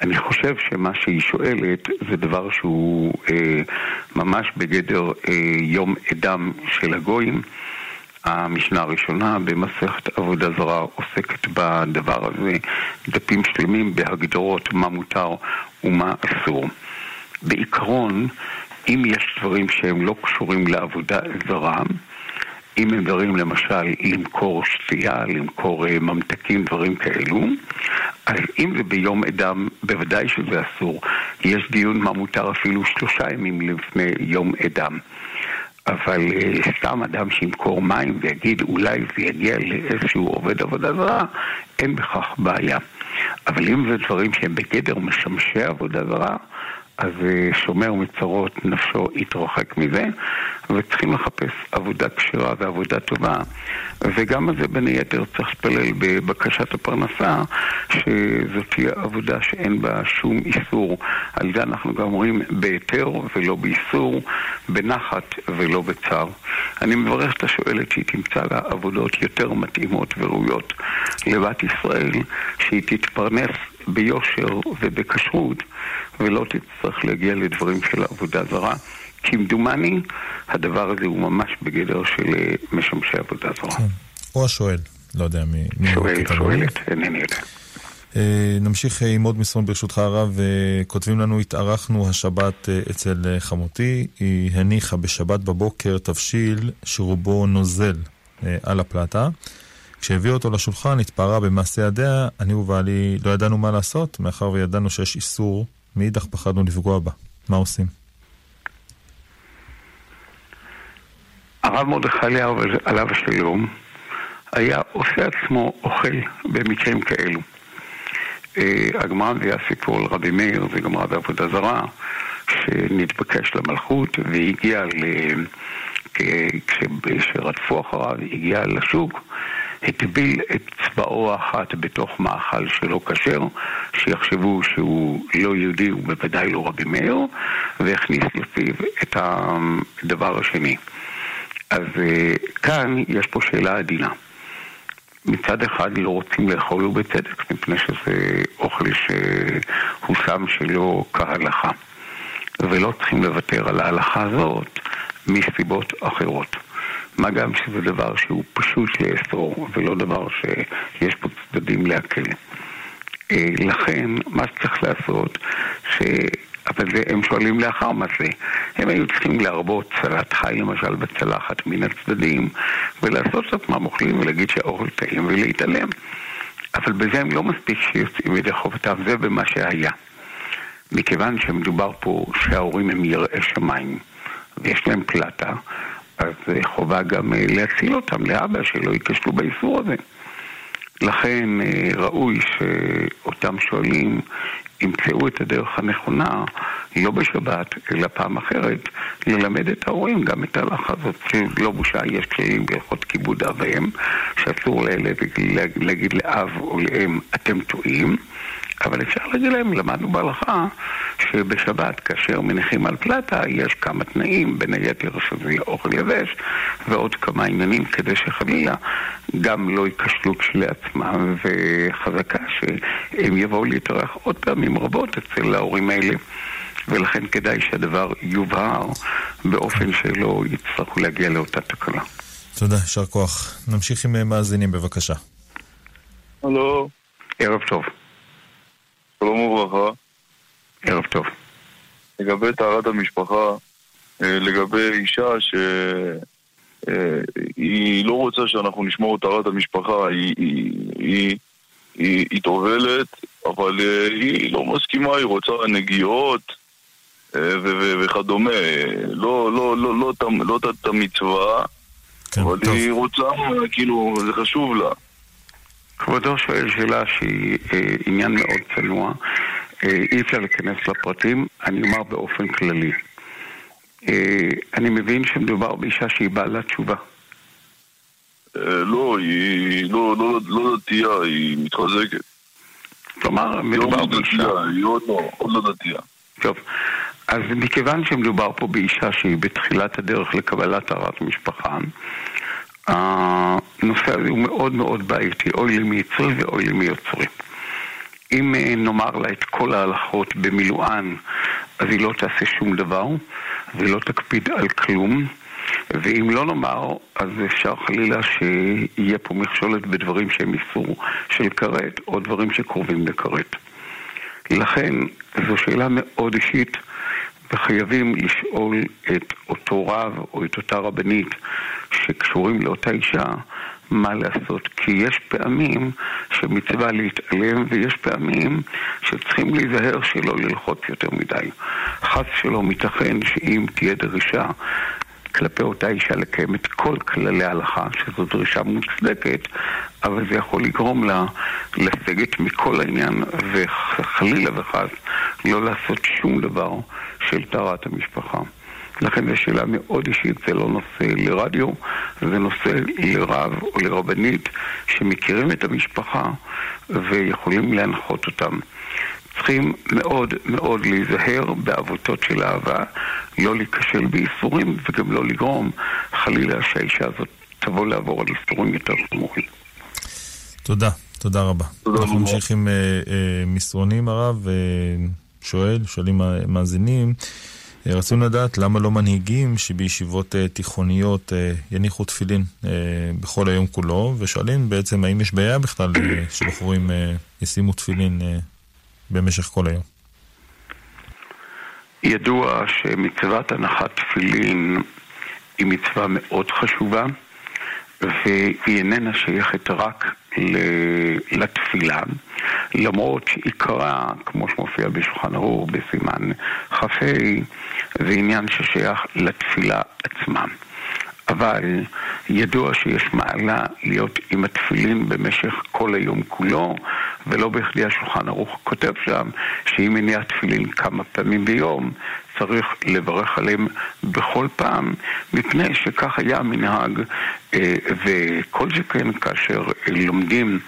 אני חושב שמה שהיא שואלת זה דבר שהוא אה, ממש בגדר אה, יום אדם של הגויים. המשנה הראשונה במסכת עבודה זרה עוסקת בדבר הזה, דפים שלמים בהגדרות מה מותר ומה אסור. בעיקרון, אם יש דברים שהם לא קשורים לעבודה זרה, אם הם דברים למשל למכור שתייה, למכור אה, ממתקים, דברים כאלו, אז אם זה ביום אדם, בוודאי שזה אסור. יש דיון מה מותר אפילו שלושה ימים לפני יום אדם. אבל uh, סתם אדם שימכור מים ויגיד אולי זה יגיע לאיזשהו עובד עבודה זרה, אין בכך בעיה. אבל אם זה דברים שהם בגדר משמשי עבודה זרה, אז uh, שומר מצרות נפשו יתרחק מזה, וצריכים לחפש עבודה כשרה ועבודה טובה. וגם על זה בין היתר צריך להתפלל בבקשת הפרנסה, שזאת תהיה עבודה שאין בה שום איסור. על זה אנחנו גם אומרים בהיתר ולא באיסור, בנחת ולא בצער. אני מברך את השואלת שהיא תמצא לה עבודות יותר מתאימות וראויות לבת ישראל, שהיא תתפרנס ביושר ובכשרות, ולא תצטרך להגיע לדברים של עבודה זרה. כמדומני, הדבר הזה הוא ממש בגדר של אה, משמשי עבודה זרה. כן. או השואל, לא יודע מי... שואל, שואלת, אינני יודע. אה, נמשיך עם עוד מסרון ברשותך הרב, אה, כותבים לנו, התארחנו השבת אצל חמותי, היא הניחה בשבת בבוקר תבשיל שרובו נוזל על הפלטה. כשהביאו אותו לשולחן, התפארה במעשה ידיה, אני ובעלי לא ידענו מה לעשות, מאחר וידענו שיש איסור, מאידך פחדנו לפגוע בה. מה עושים? הרב מרדכי אליהו עליו השלום היה עושה עצמו אוכל במקרים כאלו. אה, הגמרא מביאה סיפור על רבי מאיר, זה גמרא בעבודה זרה, שנתבקש למלכות והגיע ל... כשרדפו אחריו, הגיע לשוק, הטביל את צבאו האחת בתוך מאכל שלא כשר, שיחשבו שהוא לא יהודי, הוא בוודאי לא רבי מאיר, והכניס לפיו את הדבר השני. אז uh, כאן יש פה שאלה עדינה. מצד אחד לא רוצים לאכול ובצדק, מפני שזה אוכל שהוא שם שלא כהלכה. ולא צריכים לוותר על ההלכה הזאת מסיבות אחרות. מה גם שזה דבר שהוא פשוט לאסור, ולא דבר שיש פה צדדים להקל. אה, לכן, מה שצריך לעשות, ש... אבל זה, הם שואלים לאחר מעשה. הם היו צריכים להרבות צלת חי למשל בצלחת מן הצדדים, ולעשות את עצמם אוכלים ולהגיד שהאוכל טעים ולהתעלם. אבל בזה הם לא מספיק שיוצאים ידי חובתם, זה במה שהיה. מכיוון שמדובר פה שההורים הם יראי שמיים, ויש להם פלטה, אז חובה גם אה, להציל אותם לאבא שלא ייכשלו באיסור הזה. לכן אה, ראוי שאותם שואלים ימצאו את הדרך הנכונה, לא בשבת, אלא פעם אחרת, ללמד את ההורים גם את ההלכה הזאת, שלא בושה, יש כללים בהלכות כיבוד אב ואם, שאסור להגיד לאב או לאם, אתם טועים. אבל אפשר להגיד להם, למדנו בהלכה שבשבת, כאשר מניחים על פלטה, יש כמה תנאים, בין היתר שזה יהיה אוכל יבש, ועוד כמה עניינים כדי שחלילה גם לא ייכשלו כשלעצמם, וחזקה שהם יבואו להתארח עוד פעמים רבות אצל ההורים האלה. ולכן כדאי שהדבר יובהר באופן שלא יצטרכו להגיע לאותה תקלה. תודה, יישר כוח. נמשיך עם מאזינים בבקשה. הלו. ערב טוב. שלום וברכה. ערב טוב. לגבי טהרת המשפחה, אה, לגבי אישה שהיא אה, לא רוצה שאנחנו נשמור את טהרת המשפחה, היא, היא, היא, היא, היא טובלת, אבל אה, היא לא מסכימה, היא רוצה נגיעות וכדומה. לא, לא, לא, לא, לא, לא את המצווה, כן, אבל טוב. היא רוצה, כאילו, זה חשוב לה. כבודו שואל שאלה שהיא אה, עניין מאוד צנוע, אה, אי אפשר להיכנס לפרטים, אני אומר באופן כללי. אה, אני מבין שמדובר באישה שהיא בעלת תשובה. אה, לא, היא לא, לא, לא דתייה, היא מתחזקת. כלומר, מדובר לא באישה... היא עוד לא, עוד לא דתייה. טוב, אז מכיוון שמדובר פה באישה שהיא בתחילת הדרך לקבלת טהרת משפחה, הנושא הזה הוא מאוד מאוד בעייתי, אוי לי מיצרי ואוי לי מיוצרי. אם אה, נאמר לה את כל ההלכות במילואן, אז היא לא תעשה שום דבר, והיא לא תקפיד על כלום, ואם לא נאמר, אז אפשר חלילה שיהיה פה מכשולת בדברים שהם איסור של כרת, או דברים שקרובים לכרת. לכן, זו שאלה מאוד אישית, וחייבים לשאול את אותו רב או את אותה רבנית שקשורים לאותה אישה מה לעשות, כי יש פעמים שמצווה להתעלם ויש פעמים שצריכים להיזהר שלא ללחוץ יותר מדי. חס שלא מתכן שאם תהיה דרישה כלפי אותה אישה לקיים את כל כללי ההלכה, שזו דרישה מוצדקת, אבל זה יכול לגרום לה לסגת מכל העניין, וחלילה וחס לא לעשות שום דבר של טהרת המשפחה. לכן זו שאלה מאוד אישית, זה לא נושא לרדיו, זה נושא לרב או לרבנית שמכירים את המשפחה ויכולים להנחות אותם. צריכים מאוד מאוד להיזהר בעבותות של אהבה, לא להיכשל בייסורים וגם לא לגרום חלילה שהאישה הזאת תבוא לעבור על ייסורים יותר חמורים. תודה, תודה רבה. תודה אנחנו נמשיך עם אה, אה, מסרונים הרב, אה, שואל, שואלים מאזינים. אה, רצינו לדעת למה לא מנהיגים שבישיבות אה, תיכוניות אה, יניחו תפילין בכל היום כולו, ושואלים בעצם האם יש בעיה בכלל שבחורים ישימו תפילין במשך כל היום. ידוע שמצוות הנחת תפילין היא מצווה מאוד חשובה, והיא איננה שייכת רק לתפילה, למרות שעיקרה, כמו שמופיע בשולחן ערוך בסימן כ"ה, זה עניין ששייך לתפילה עצמה. אבל ידוע שיש מעלה להיות עם התפילין במשך כל היום כולו, ולא בכדי השולחן ערוך כותב שם שאם מניע תפילין כמה פעמים ביום, צריך לברך עליהם בכל פעם, מפני שכך היה המנהג, אה, וכל שכן כאשר לומדים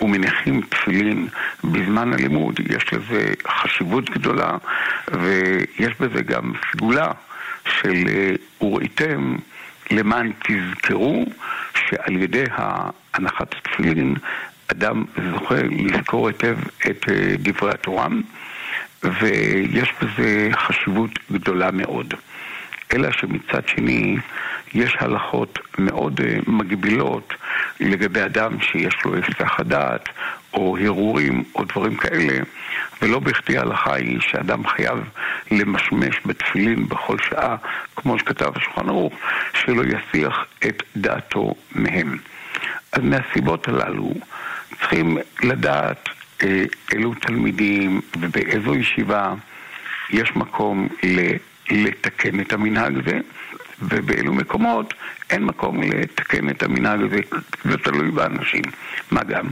ומניחים תפילין בזמן הלימוד, יש לזה חשיבות גדולה, ויש בזה גם סגולה של אה, וראיתם למען תזכרו שעל ידי הנחת התפילין אדם זוכה לזכור היטב את אה, דברי התורה, ויש בזה חשיבות גדולה מאוד. אלא שמצד שני יש הלכות מאוד אה, מגבילות לגבי אדם שיש לו היסח הדעת או הרהורים או דברים כאלה, ולא בכדי ההלכה היא שאדם חייב למשמש בתפילין בכל שעה, כמו שכתב השולחן ערוך, שלא יסיח את דעתו מהם. אז מהסיבות הללו צריכים לדעת אילו תלמידים ובאיזו ישיבה יש מקום לתקן את המנהג הזה, ובאילו מקומות אין מקום לתקן את המנהג הזה, זה תלוי באנשים. מה גם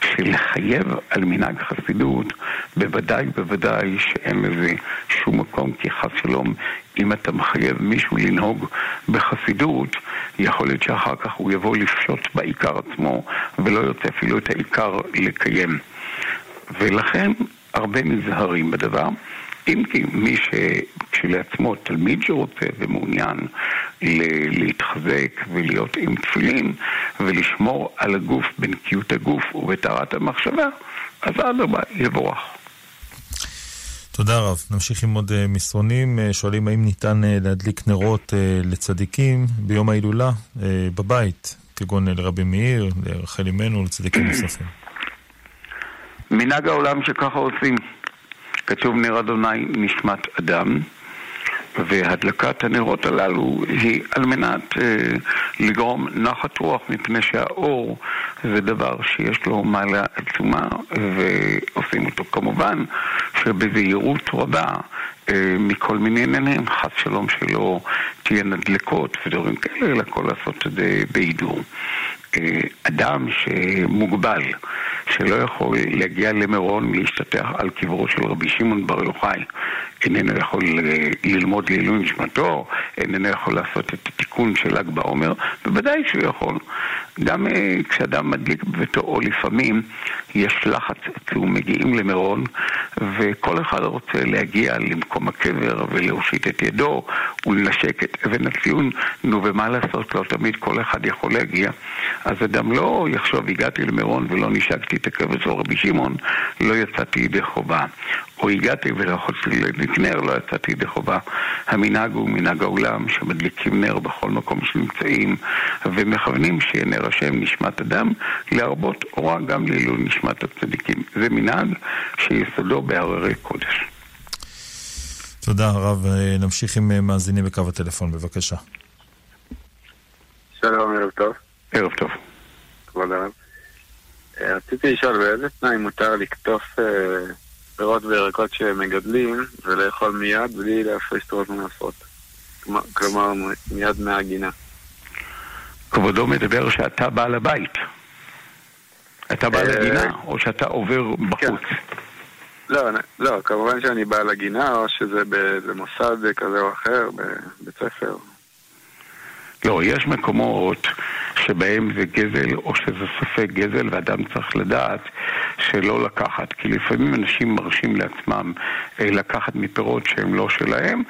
שלחייב על מנהג חסידות, בוודאי בוודאי שאין לזה שום מקום, כי חס שלום, אם אתה מחייב מישהו לנהוג בחסידות, יכול להיות שאחר כך הוא יבוא לפשוט בעיקר עצמו, ולא יוצא אפילו את העיקר לקיים. ולכן הרבה נזהרים בדבר. אם כי מי שכשלעצמו תלמיד שרוצה ומעוניין להתחזק ולהיות עם תפילין ולשמור על הגוף בנקיות הגוף ובטהרת המחשבה, אז אדרבה, יבורך. תודה רב. נמשיך עם עוד אה, מסרונים. אה, שואלים האם ניתן אה, להדליק נרות לצדיקים ביום ההילולה בבית, כגון לרבי מאיר, לרחל אמנו, לצדיקים נוספים. מנהג העולם שככה עושים. כתוב נר אדוני נשמת אדם, והדלקת הנרות הללו היא על מנת אה, לגרום נחת רוח, מפני שהאור זה דבר שיש לו מעלה עצומה, ועושים אותו כמובן שבזהירות רבה אה, מכל מיני עניינים, חס שלום שלא תהיינה דלקות ודברים כאלה, אלא כל לעשות את זה בהידור. אה, אדם שמוגבל, שלא יכול להגיע למירון ולהשתטח על קברו של רבי שמעון בר יוחאי, איננו יכול אה, ללמוד לעילוי נשמתו, איננו יכול לעשות את התיקון של ל"ג בעומר, בוודאי שהוא יכול. גם אה, כשאדם מדליק בביתו, או לפעמים יש לחץ עצום, מגיעים למירון, וכל אחד רוצה להגיע למקום הקבר ולהושיט את ידו ולנשק את אבן הציון, נו ומה לעשות, לא תמיד כל אחד יכול להגיע. אז אדם לא יחשוב, הגעתי למירון ולא נשקתי את הקבר של רבי שמעון, לא יצאתי ידי חובה. או הגעתי ולא יכולתי להדליק נר, לא יצאתי ידי חובה. המנהג הוא מנהג העולם שמדליקים נר בכל מקום שנמצאים ומכוונים שיהיה נר השם נשמת אדם להרבות אורה גם לעילוי נשמת הצדיקים. זה מנהג שיסודו בהררי קודש. תודה הרב. נמשיך עם מאזינים בקו הטלפון, בבקשה. שלום, ערב טוב. ערב טוב. כבוד הרב. רציתי לשאול באיזה תנאי מותר לקטוף פירות וירקות שמגדלים ולאכול מיד בלי להפריש תרועות מנפות. כלומר, מיד מהגינה. כבודו מדבר שאתה בעל הבית. אתה בעל אה, הגינה, או שאתה עובר בחוץ? לא, לא, כמובן שאני בעל הגינה, או שזה באיזה מוסד כזה או אחר, בבית ספר. לא, יש מקומות שבהם זה גזל או שזה ספק גזל ואדם צריך לדעת שלא לקחת. כי לפעמים אנשים מרשים לעצמם אה, לקחת מפירות שהם לא שלהם,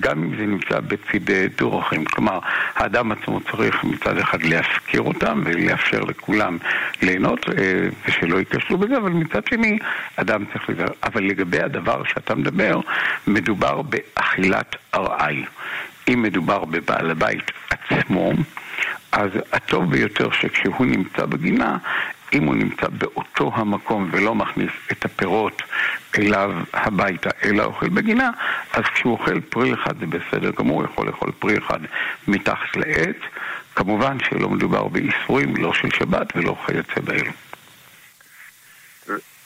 גם אם זה נמצא בצידי דרכים. כלומר, האדם עצמו צריך מצד אחד להפקיר אותם ולאפשר לכולם ליהנות אה, ושלא ייכשלו בזה, אבל מצד שני, אדם צריך לדבר. אבל לגבי הדבר שאתה מדבר, מדובר באכילת ארעי. אם מדובר בבעל הבית עצמו, אז הטוב ביותר שכשהוא נמצא בגינה, אם הוא נמצא באותו המקום ולא מכניס את הפירות אליו הביתה, אלא אוכל בגינה, אז כשהוא אוכל פרי אחד זה בסדר גמור, הוא יכול לאכול פרי אחד מתחת לעץ. כמובן שלא מדובר באיסורים, לא של שבת ולא כיוצא באלו.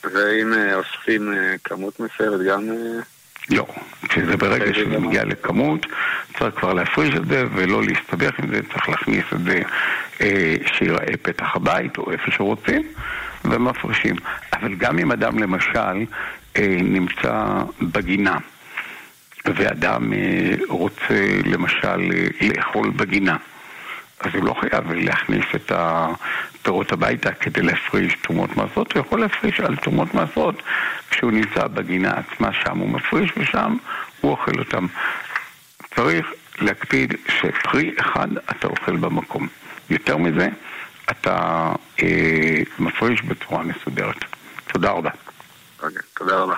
ואם אה, אוספים אה, כמות מסוימת גם... לא, כשזה ברגע שזה מגיע לכמות, צריך כבר להפריש את זה ולא להסתבך עם זה, צריך להכניס את זה אה, שיראה פתח הבית או איפה שרוצים, ומפרישים. אבל גם אם אדם למשל אה, נמצא בגינה, ואדם אה, רוצה למשל אה, לאכול בגינה, אז הוא לא חייב להכניס את הפירות הביתה כדי להפריש תרומות מעשרות, הוא יכול להפריש על תרומות מעשרות כשהוא נמצא בגינה עצמה, שם הוא מפריש ושם הוא אוכל אותם. צריך להקפיד שפרי אחד אתה אוכל במקום. יותר מזה, אתה אה, מפריש בצורה מסודרת. תודה רבה. אוקיי, תודה רבה.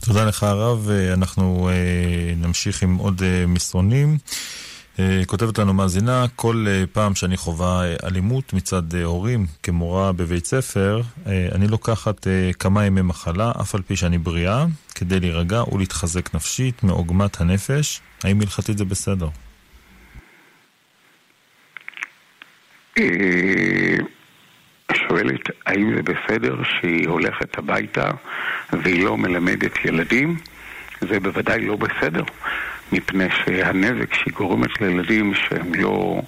תודה לך הרב, אנחנו אה, נמשיך עם עוד אה, מסרונים. אה, כותבת לנו מאזינה, כל אה, פעם שאני חווה אה, אלימות מצד הורים כמורה בבית ספר, אני לוקחת כמה ימי מחלה, אף על פי שאני בריאה, כדי להירגע ולהתחזק נפשית מעוגמת הנפש. האם הלכתית זה בסדר? שואלת, האם זה בסדר שהיא הולכת הביתה והיא לא מלמדת ילדים? זה בוודאי לא בסדר. מפני שהנזק שהיא גורמת לילדים שהם לא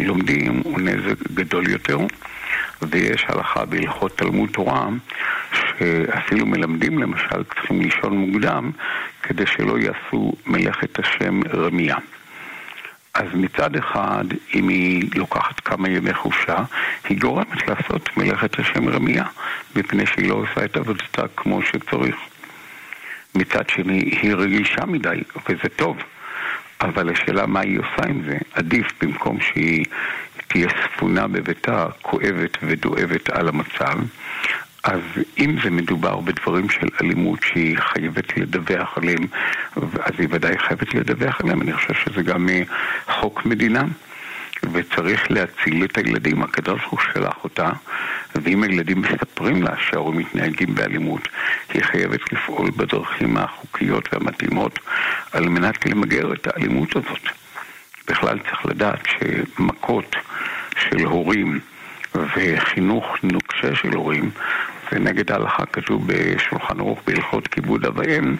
לומדים הוא נזק גדול יותר ויש הלכה בהלכות תלמוד תורה שאפילו מלמדים למשל צריכים לישון מוקדם כדי שלא יעשו מלאכת השם רמייה. אז מצד אחד, אם היא לוקחת כמה ימי חופשה, היא גורמת לעשות מלאכת השם רמייה, מפני שהיא לא עושה את עבודתה כמו שצריך. מצד שני, היא רגישה מדי, וזה טוב. אבל השאלה מה היא עושה עם זה, עדיף במקום שהיא תהיה ספונה בביתה, כואבת ודואבת על המצב, אז אם זה מדובר בדברים של אלימות שהיא חייבת לדווח עליהם, אז היא ודאי חייבת לדווח עליהם, אני חושב שזה גם חוק מדינה. וצריך להציל את הילדים. הקדוש הוא שלח אותה, ואם הילדים מספרים לה שההורים מתנהגים באלימות, היא חייבת לפעול בדרכים החוקיות והמתאימות על מנת למגר את האלימות הזאת. בכלל צריך לדעת שמכות של הורים וחינוך נוקשה של הורים זה נגד ההלכה כתוב בשולחן ערוך בהלכות כיבוד אב ואם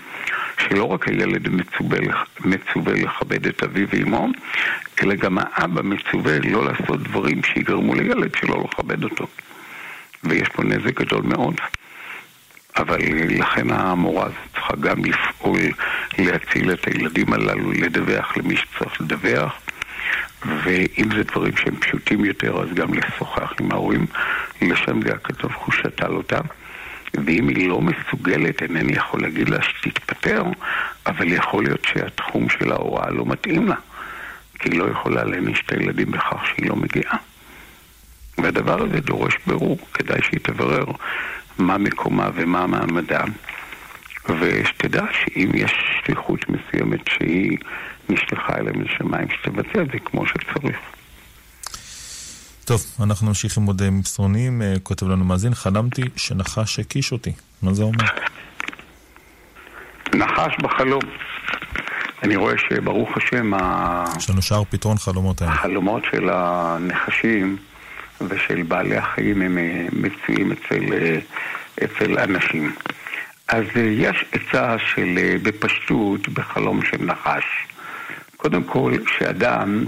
שלא רק הילד מצווה, מצווה לכבד את אביו ואמו, אלא גם האבא מצווה לא לעשות דברים שיגרמו לילד שלא לכבד אותו. ויש פה נזק גדול מאוד. אבל לכן המורה הזאת צריכה גם לפעול להציל את הילדים הללו, לדווח למי שצריך לדווח, ואם זה דברים שהם פשוטים יותר, אז גם לשוחח עם ההורים. לשם זה הכתוב הוא שתל אותם. ואם היא לא מסוגלת, אינני יכול להגיד לה שתתפטר, אבל יכול להיות שהתחום של ההוראה לא מתאים לה, כי היא לא יכולה להעניש את הילדים בכך שהיא לא מגיעה. והדבר הזה דורש ברור, כדאי שהיא תברר מה מקומה ומה מעמדה, ושתדע שאם יש שליחות מסוימת שהיא נשלחה אליהם לשמיים, שתבצע את זה כמו שצריך. טוב, אנחנו נמשיך עם עוד אה, מסרונים. אה, כותב לנו מאזין, חלמתי שנחש הקיש אותי. מה זה אומר? נחש בחלום. אני רואה שברוך השם, יש לנו שער פתרון חלומות האלה. החלומות של הנחשים ושל בעלי החיים הם אה, מצויים אצל, אצל אנשים. אז יש עצה של, בפשטות, בחלום של נחש. קודם כל, שאדם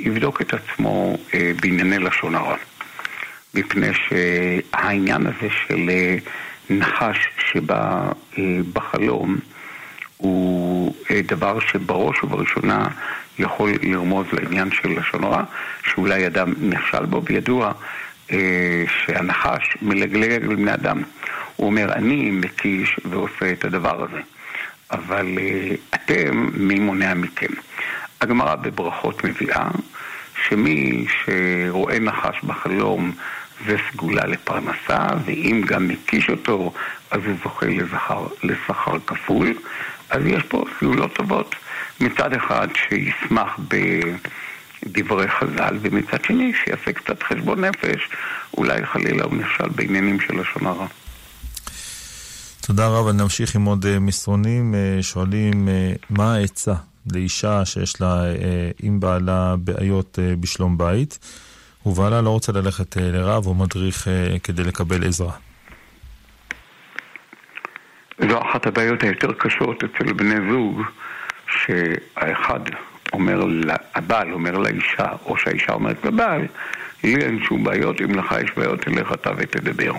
יבדוק את עצמו אה, בענייני לשון הרע. מפני שהעניין הזה של אה, נחש שבא אה, בחלום הוא אה, דבר שבראש ובראשונה יכול לרמוז לעניין של לשון הרע, שאולי אדם נכשל בו, וידוע אה, שהנחש מלגלג על בני אדם. הוא אומר, אני מקיש ועושה את הדבר הזה. אבל אה, אתם, מי מונע מכם? הגמרא בברכות מביאה שמי שרואה נחש בחלום זה סגולה לפרנסה, ואם גם מקיש אותו, אז הוא זוכה לזכר, לשכר כפול. אז יש פה סגולות טובות. מצד אחד שישמח בדברי חז"ל, ומצד שני שיעשה קצת חשבון נפש, אולי חלילה הוא נכשל בעניינים של לשון הרע. תודה רבה, נמשיך עם עוד אה, מסרונים. אה, שואלים, אה, מה העצה לאישה שיש לה עם בעלה בעיות בשלום בית, ובעלה לא רוצה ללכת לרב או מדריך כדי לקבל עזרה? זו אחת הבעיות היותר קשות אצל בני זוג, שהאחד אומר, הבעל אומר לאישה, או שהאישה אומרת לבעל, לי אין שום בעיות, אם לך יש בעיות, תלך אתה ותדבר.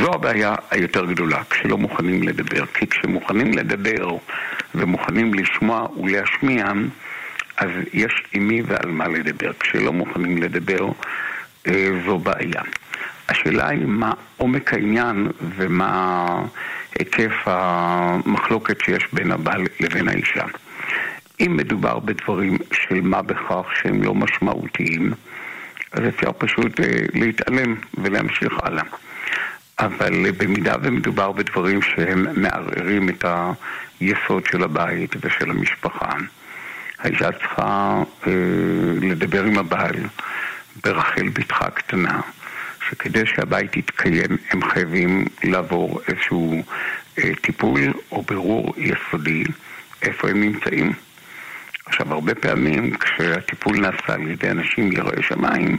זו הבעיה היותר גדולה, כשלא מוכנים לדבר. כי כשמוכנים לדבר ומוכנים לשמוע ולהשמיע, אז יש עם מי ועל מה לדבר. כשלא מוכנים לדבר, אה, זו בעיה. השאלה היא מה עומק העניין ומה היקף המחלוקת שיש בין הבעל לבין האישה. אם מדובר בדברים של מה בכך שהם לא משמעותיים, אז אפשר פשוט אה, להתעלם ולהמשיך הלאה. אבל במידה ומדובר בדברים שהם מערערים את היסוד של הבית ושל המשפחה, האישה צריכה אה, לדבר עם הבעל ברחל בתך הקטנה, שכדי שהבית יתקיים הם חייבים לעבור איזשהו אה, טיפול או בירור יסודי איפה הם נמצאים. עכשיו, הרבה פעמים כשהטיפול נעשה על ידי אנשים יראי שמיים,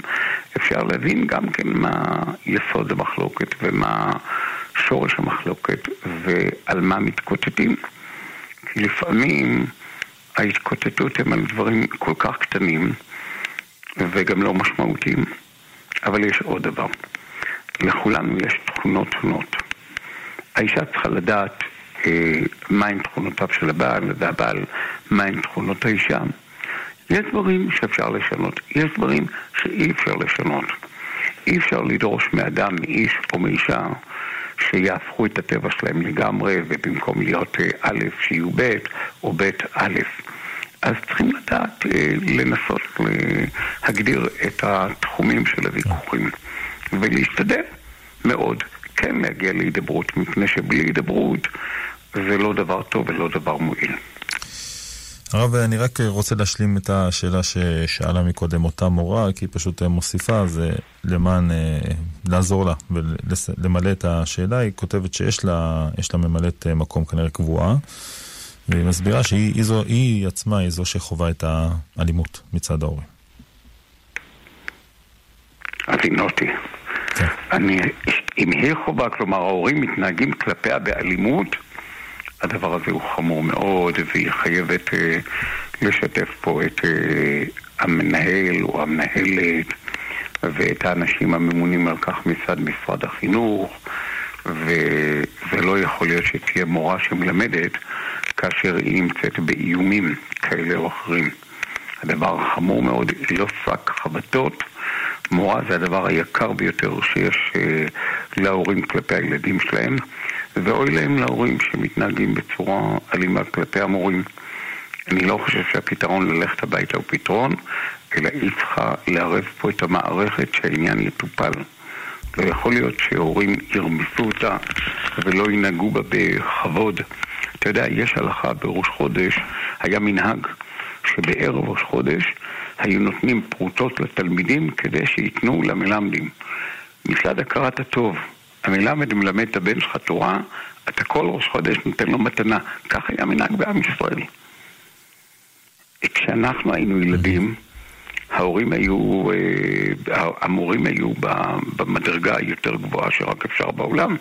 אפשר להבין גם כן מה יסוד המחלוקת ומה שורש המחלוקת ועל מה מתקוטטים. כי לפעמים ההתקוטטות הם על דברים כל כך קטנים וגם לא משמעותיים, אבל יש עוד דבר. לכולנו יש תכונות שונות. האישה צריכה לדעת אה, מהן תכונותיו של הבעל, והבעל מהן תכונות האישה. יש דברים שאפשר לשנות, יש דברים שאי אפשר לשנות. אי אפשר לדרוש מאדם, מאיש או מאישה, שיהפכו את הטבע שלהם לגמרי, ובמקום להיות אה, א', שיהיו ב', או ב', א'. אז צריכים לדעת אה, לנסות להגדיר את התחומים של הוויכוחים, ולהשתדל מאוד כן להגיע להידברות, מפני שבלי הידברות זה לא דבר טוב ולא דבר מועיל. הרב, אני רק רוצה להשלים את השאלה ששאלה מקודם אותה מורה, כי היא פשוט מוסיפה, זה למען, אה, לעזור לה ולמלא את השאלה. היא כותבת שיש לה, לה ממלאת אה, מקום כנראה קבועה, והיא מסבירה שהיא היא זו, היא עצמה היא זו שחווה את האלימות מצד ההורים. הבינותי. כן. אני, אם היא חווה, כלומר ההורים מתנהגים כלפיה באלימות, הדבר הזה הוא חמור מאוד, והיא חייבת אה, לשתף פה את אה, המנהל או המנהלת ואת האנשים הממונים על כך מצד משרד החינוך, וזה לא יכול להיות שתהיה מורה שמלמדת כאשר היא נמצאת באיומים כאלה או אחרים. הדבר החמור מאוד, לא שק חבטות. מורה זה הדבר היקר ביותר שיש אה, להורים כלפי הילדים שלהם. ואוי להם להורים שמתנהגים בצורה אלימה כלפי המורים. אני לא חושב שהפתרון ללכת הביתה הוא פתרון, אלא היא צריכה לערב פה את המערכת שהעניין יטופל. לא יכול להיות שהורים ירמסו אותה ולא ינהגו בה בכבוד. אתה יודע, יש הלכה בראש חודש, היה מנהג שבערב ראש חודש היו נותנים פרוטות לתלמידים כדי שייתנו למלמדים. מצד הכרת הטוב, המילה מלמד את הבן שלך תורה, אתה כל ראש חודש נותן לו מתנה. כך היה מנהג בעם ישראל. כשאנחנו היינו ילדים, ההורים היו, אה, המורים היו במדרגה היותר גבוהה שרק אפשר בעולם.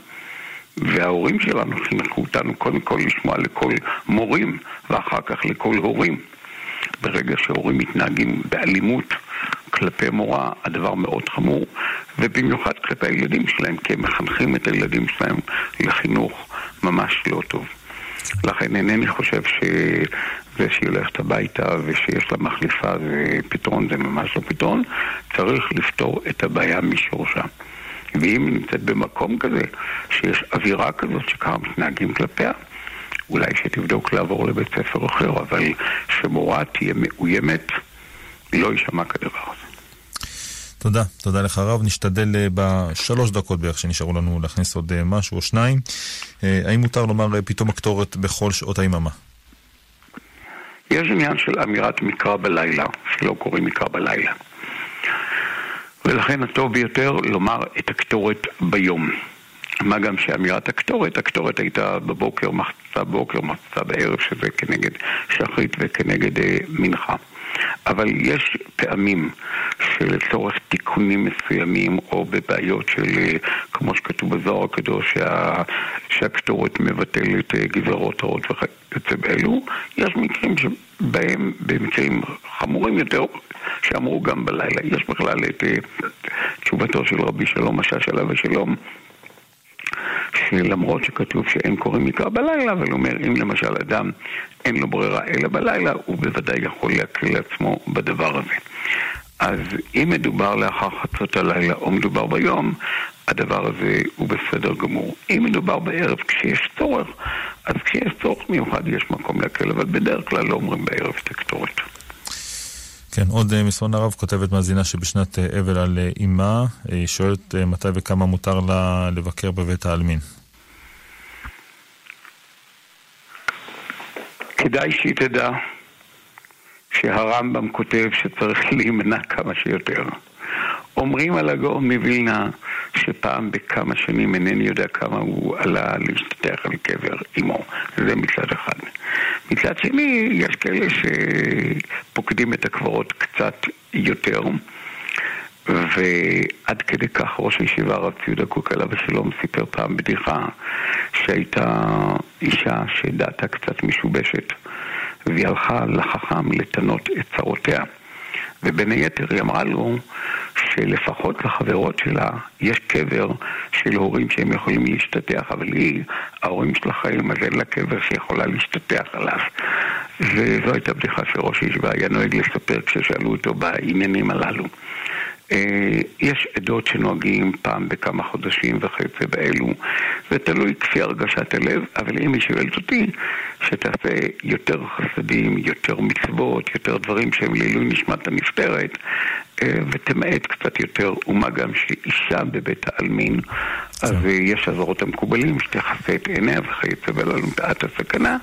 וההורים שלנו חינכו אותנו קודם כל לשמוע לכל מורים ואחר כך לכל הורים. ברגע שהורים מתנהגים באלימות כלפי מורה, הדבר מאוד חמור, ובמיוחד כלפי הילדים שלהם, כי הם מחנכים את הילדים שלהם לחינוך ממש לא טוב. לכן אינני חושב שזה שהיא הולכת הביתה ושיש לה מחליפה זה פתרון, זה ממש לא פתרון. צריך לפתור את הבעיה משורשה. ואם היא נמצאת במקום כזה, שיש אווירה כזאת שככה מתנהגים כלפיה, אולי שתבדוק לעבור לבית ספר אחר, אבל שמורה תהיה מאוימת, לא יישמע כדבר הזה. תודה, תודה לך רב. נשתדל אה, בשלוש דקות בערך שנשארו לנו להכניס עוד אה, משהו או שניים. אה, האם מותר לומר פתאום הקטורת בכל שעות היממה? יש עניין של אמירת מקרא בלילה, שלא קוראים מקרא בלילה. ולכן הטוב ביותר לומר את הקטורת ביום. מה גם שאמירת הקטורת, הקטורת הייתה בבוקר, מחצה בוקר, מחצה בערב, שזה כנגד שחרית וכנגד מנחה. אבל יש פעמים שלצורך תיקונים מסוימים או בבעיות של, אה, כמו שכתוב בזוהר הקדוש, שה, שהקטורת מבטלת אה, גזרות רעות וכיוצא באלו, יש מקרים שבהם, במקרים חמורים יותר, שאמרו גם בלילה. יש בכלל את uh, תשובתו של רבי שלום משאש עליו ושלום, שלמרות שכתוב שאין קוראים מקרא בלילה, אבל הוא אומר, אם למשל אדם אין לו ברירה אלא בלילה, הוא בוודאי יכול להקריא לעצמו בדבר הזה. אז אם מדובר לאחר חצות הלילה או מדובר ביום, הדבר הזה הוא בסדר גמור. אם מדובר בערב כשיש צורך, אז כשיש צורך מיוחד יש מקום להקל, אבל בדרך כלל לא אומרים בערב את הקטורת. כן, עוד אה, מסרון הרב כותבת מאזינה שבשנת אה, אבל על אה, אימה, היא שואלת מתי וכמה מותר לה לבקר בבית העלמין. כדאי שהיא תדע שהרמב"ם כותב שצריך [LAUGHS] להימנע כמה שיותר. אומרים על הגאון מווילנה שפעם בכמה שנים אינני יודע כמה הוא עלה להשתתח על קבר אמו, זה מצד אחד. מצד שני, יש כאלה שפוקדים את הקברות קצת יותר, ועד כדי כך ראש הישיבה הרב ציודה קוק עליו השלום סיפר פעם בדיחה שהייתה אישה שדעתה קצת משובשת והיא הלכה לחכם לתנות את צרותיה ובין היתר היא אמרה לו שלפחות לחברות שלה יש קבר של הורים שהם יכולים להשתטח, אבל היא, ההורים שלה חיים, אז אין לה קבר שיכולה להשתטח עליו. וזו הייתה בדיחה שראש הישיבה היה נוהג לספר כששאלו אותו בעניינים הללו. אה, יש עדות שנוהגים פעם בכמה חודשים וכיוצא באלו, זה תלוי כפי הרגשת הלב, אבל אם היא שואלת אותי, שתעשה יותר חסדים, יותר מצוות, יותר דברים שהם לעילוי נשמת הנפטרת, אה, ותמעט קצת יותר, ומה גם שאישה בבית העלמין, אז אה, יש אזהרות המקובלים שתכסה את עיניה וכיוצא באלו מפאת הסכנה,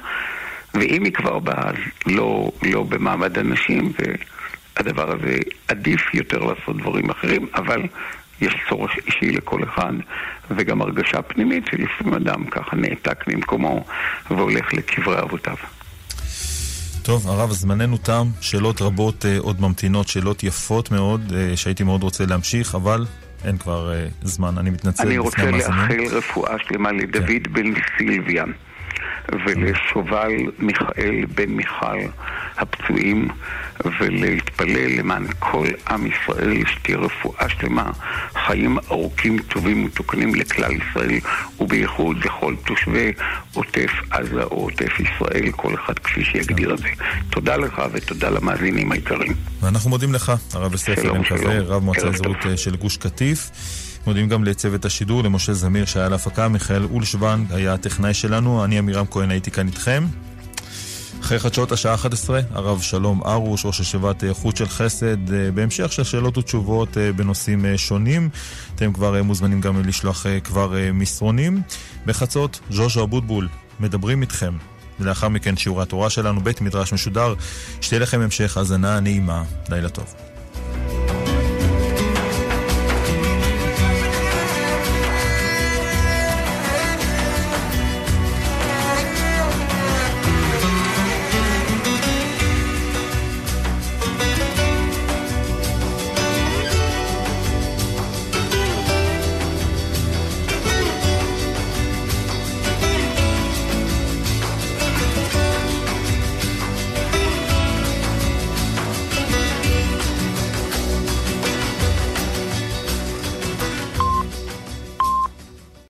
ואם היא כבר באה, לא, לא במעמד הנשים, הדבר הזה עדיף יותר לעשות דברים אחרים, אבל יש צורך אישי לכל אחד, וגם הרגשה פנימית שלפעמים אדם ככה נעתק ממקומו והולך לקברי אבותיו. טוב, הרב, זמננו תם, שאלות רבות uh, עוד ממתינות, שאלות יפות מאוד, uh, שהייתי מאוד רוצה להמשיך, אבל אין כבר uh, זמן, אני מתנצל אני רוצה לאחל רפואה שלמה לדוד כן. בן סילביה. ולשובל מיכאל בן מיכל הפצועים ולהתפלל למען כל עם ישראל שתהיה רפואה שלמה, חיים ארוכים, טובים ומתוקנים לכלל ישראל ובייחוד לכל תושבי עוטף עזה או עוטף ישראל, כל אחד כפי שיגדיר את זה. תודה לך ותודה למאזינים היקרים. ואנחנו מודים לך, הרב יוסף אלם כזה, רב מועצה אזורית של גוש קטיף. מודים גם לצוות השידור, למשה זמיר שהיה להפקה, מיכאל אולשוונג היה הטכנאי שלנו, אני עמירם כהן הייתי כאן איתכם. אחרי חדשות השעה 11, הרב שלום ארוש, ראש ישיבת חוט של חסד, אה, בהמשך של שאלות ותשובות אה, בנושאים אה, שונים. אתם כבר מוזמנים גם לשלוח כבר מסרונים. בחצות, ז'וז'ו אבוטבול, מדברים איתכם. ולאחר מכן שיעורי התורה שלנו, בית מדרש משודר. שתהיה לכם המשך האזנה נעימה. לילה טוב.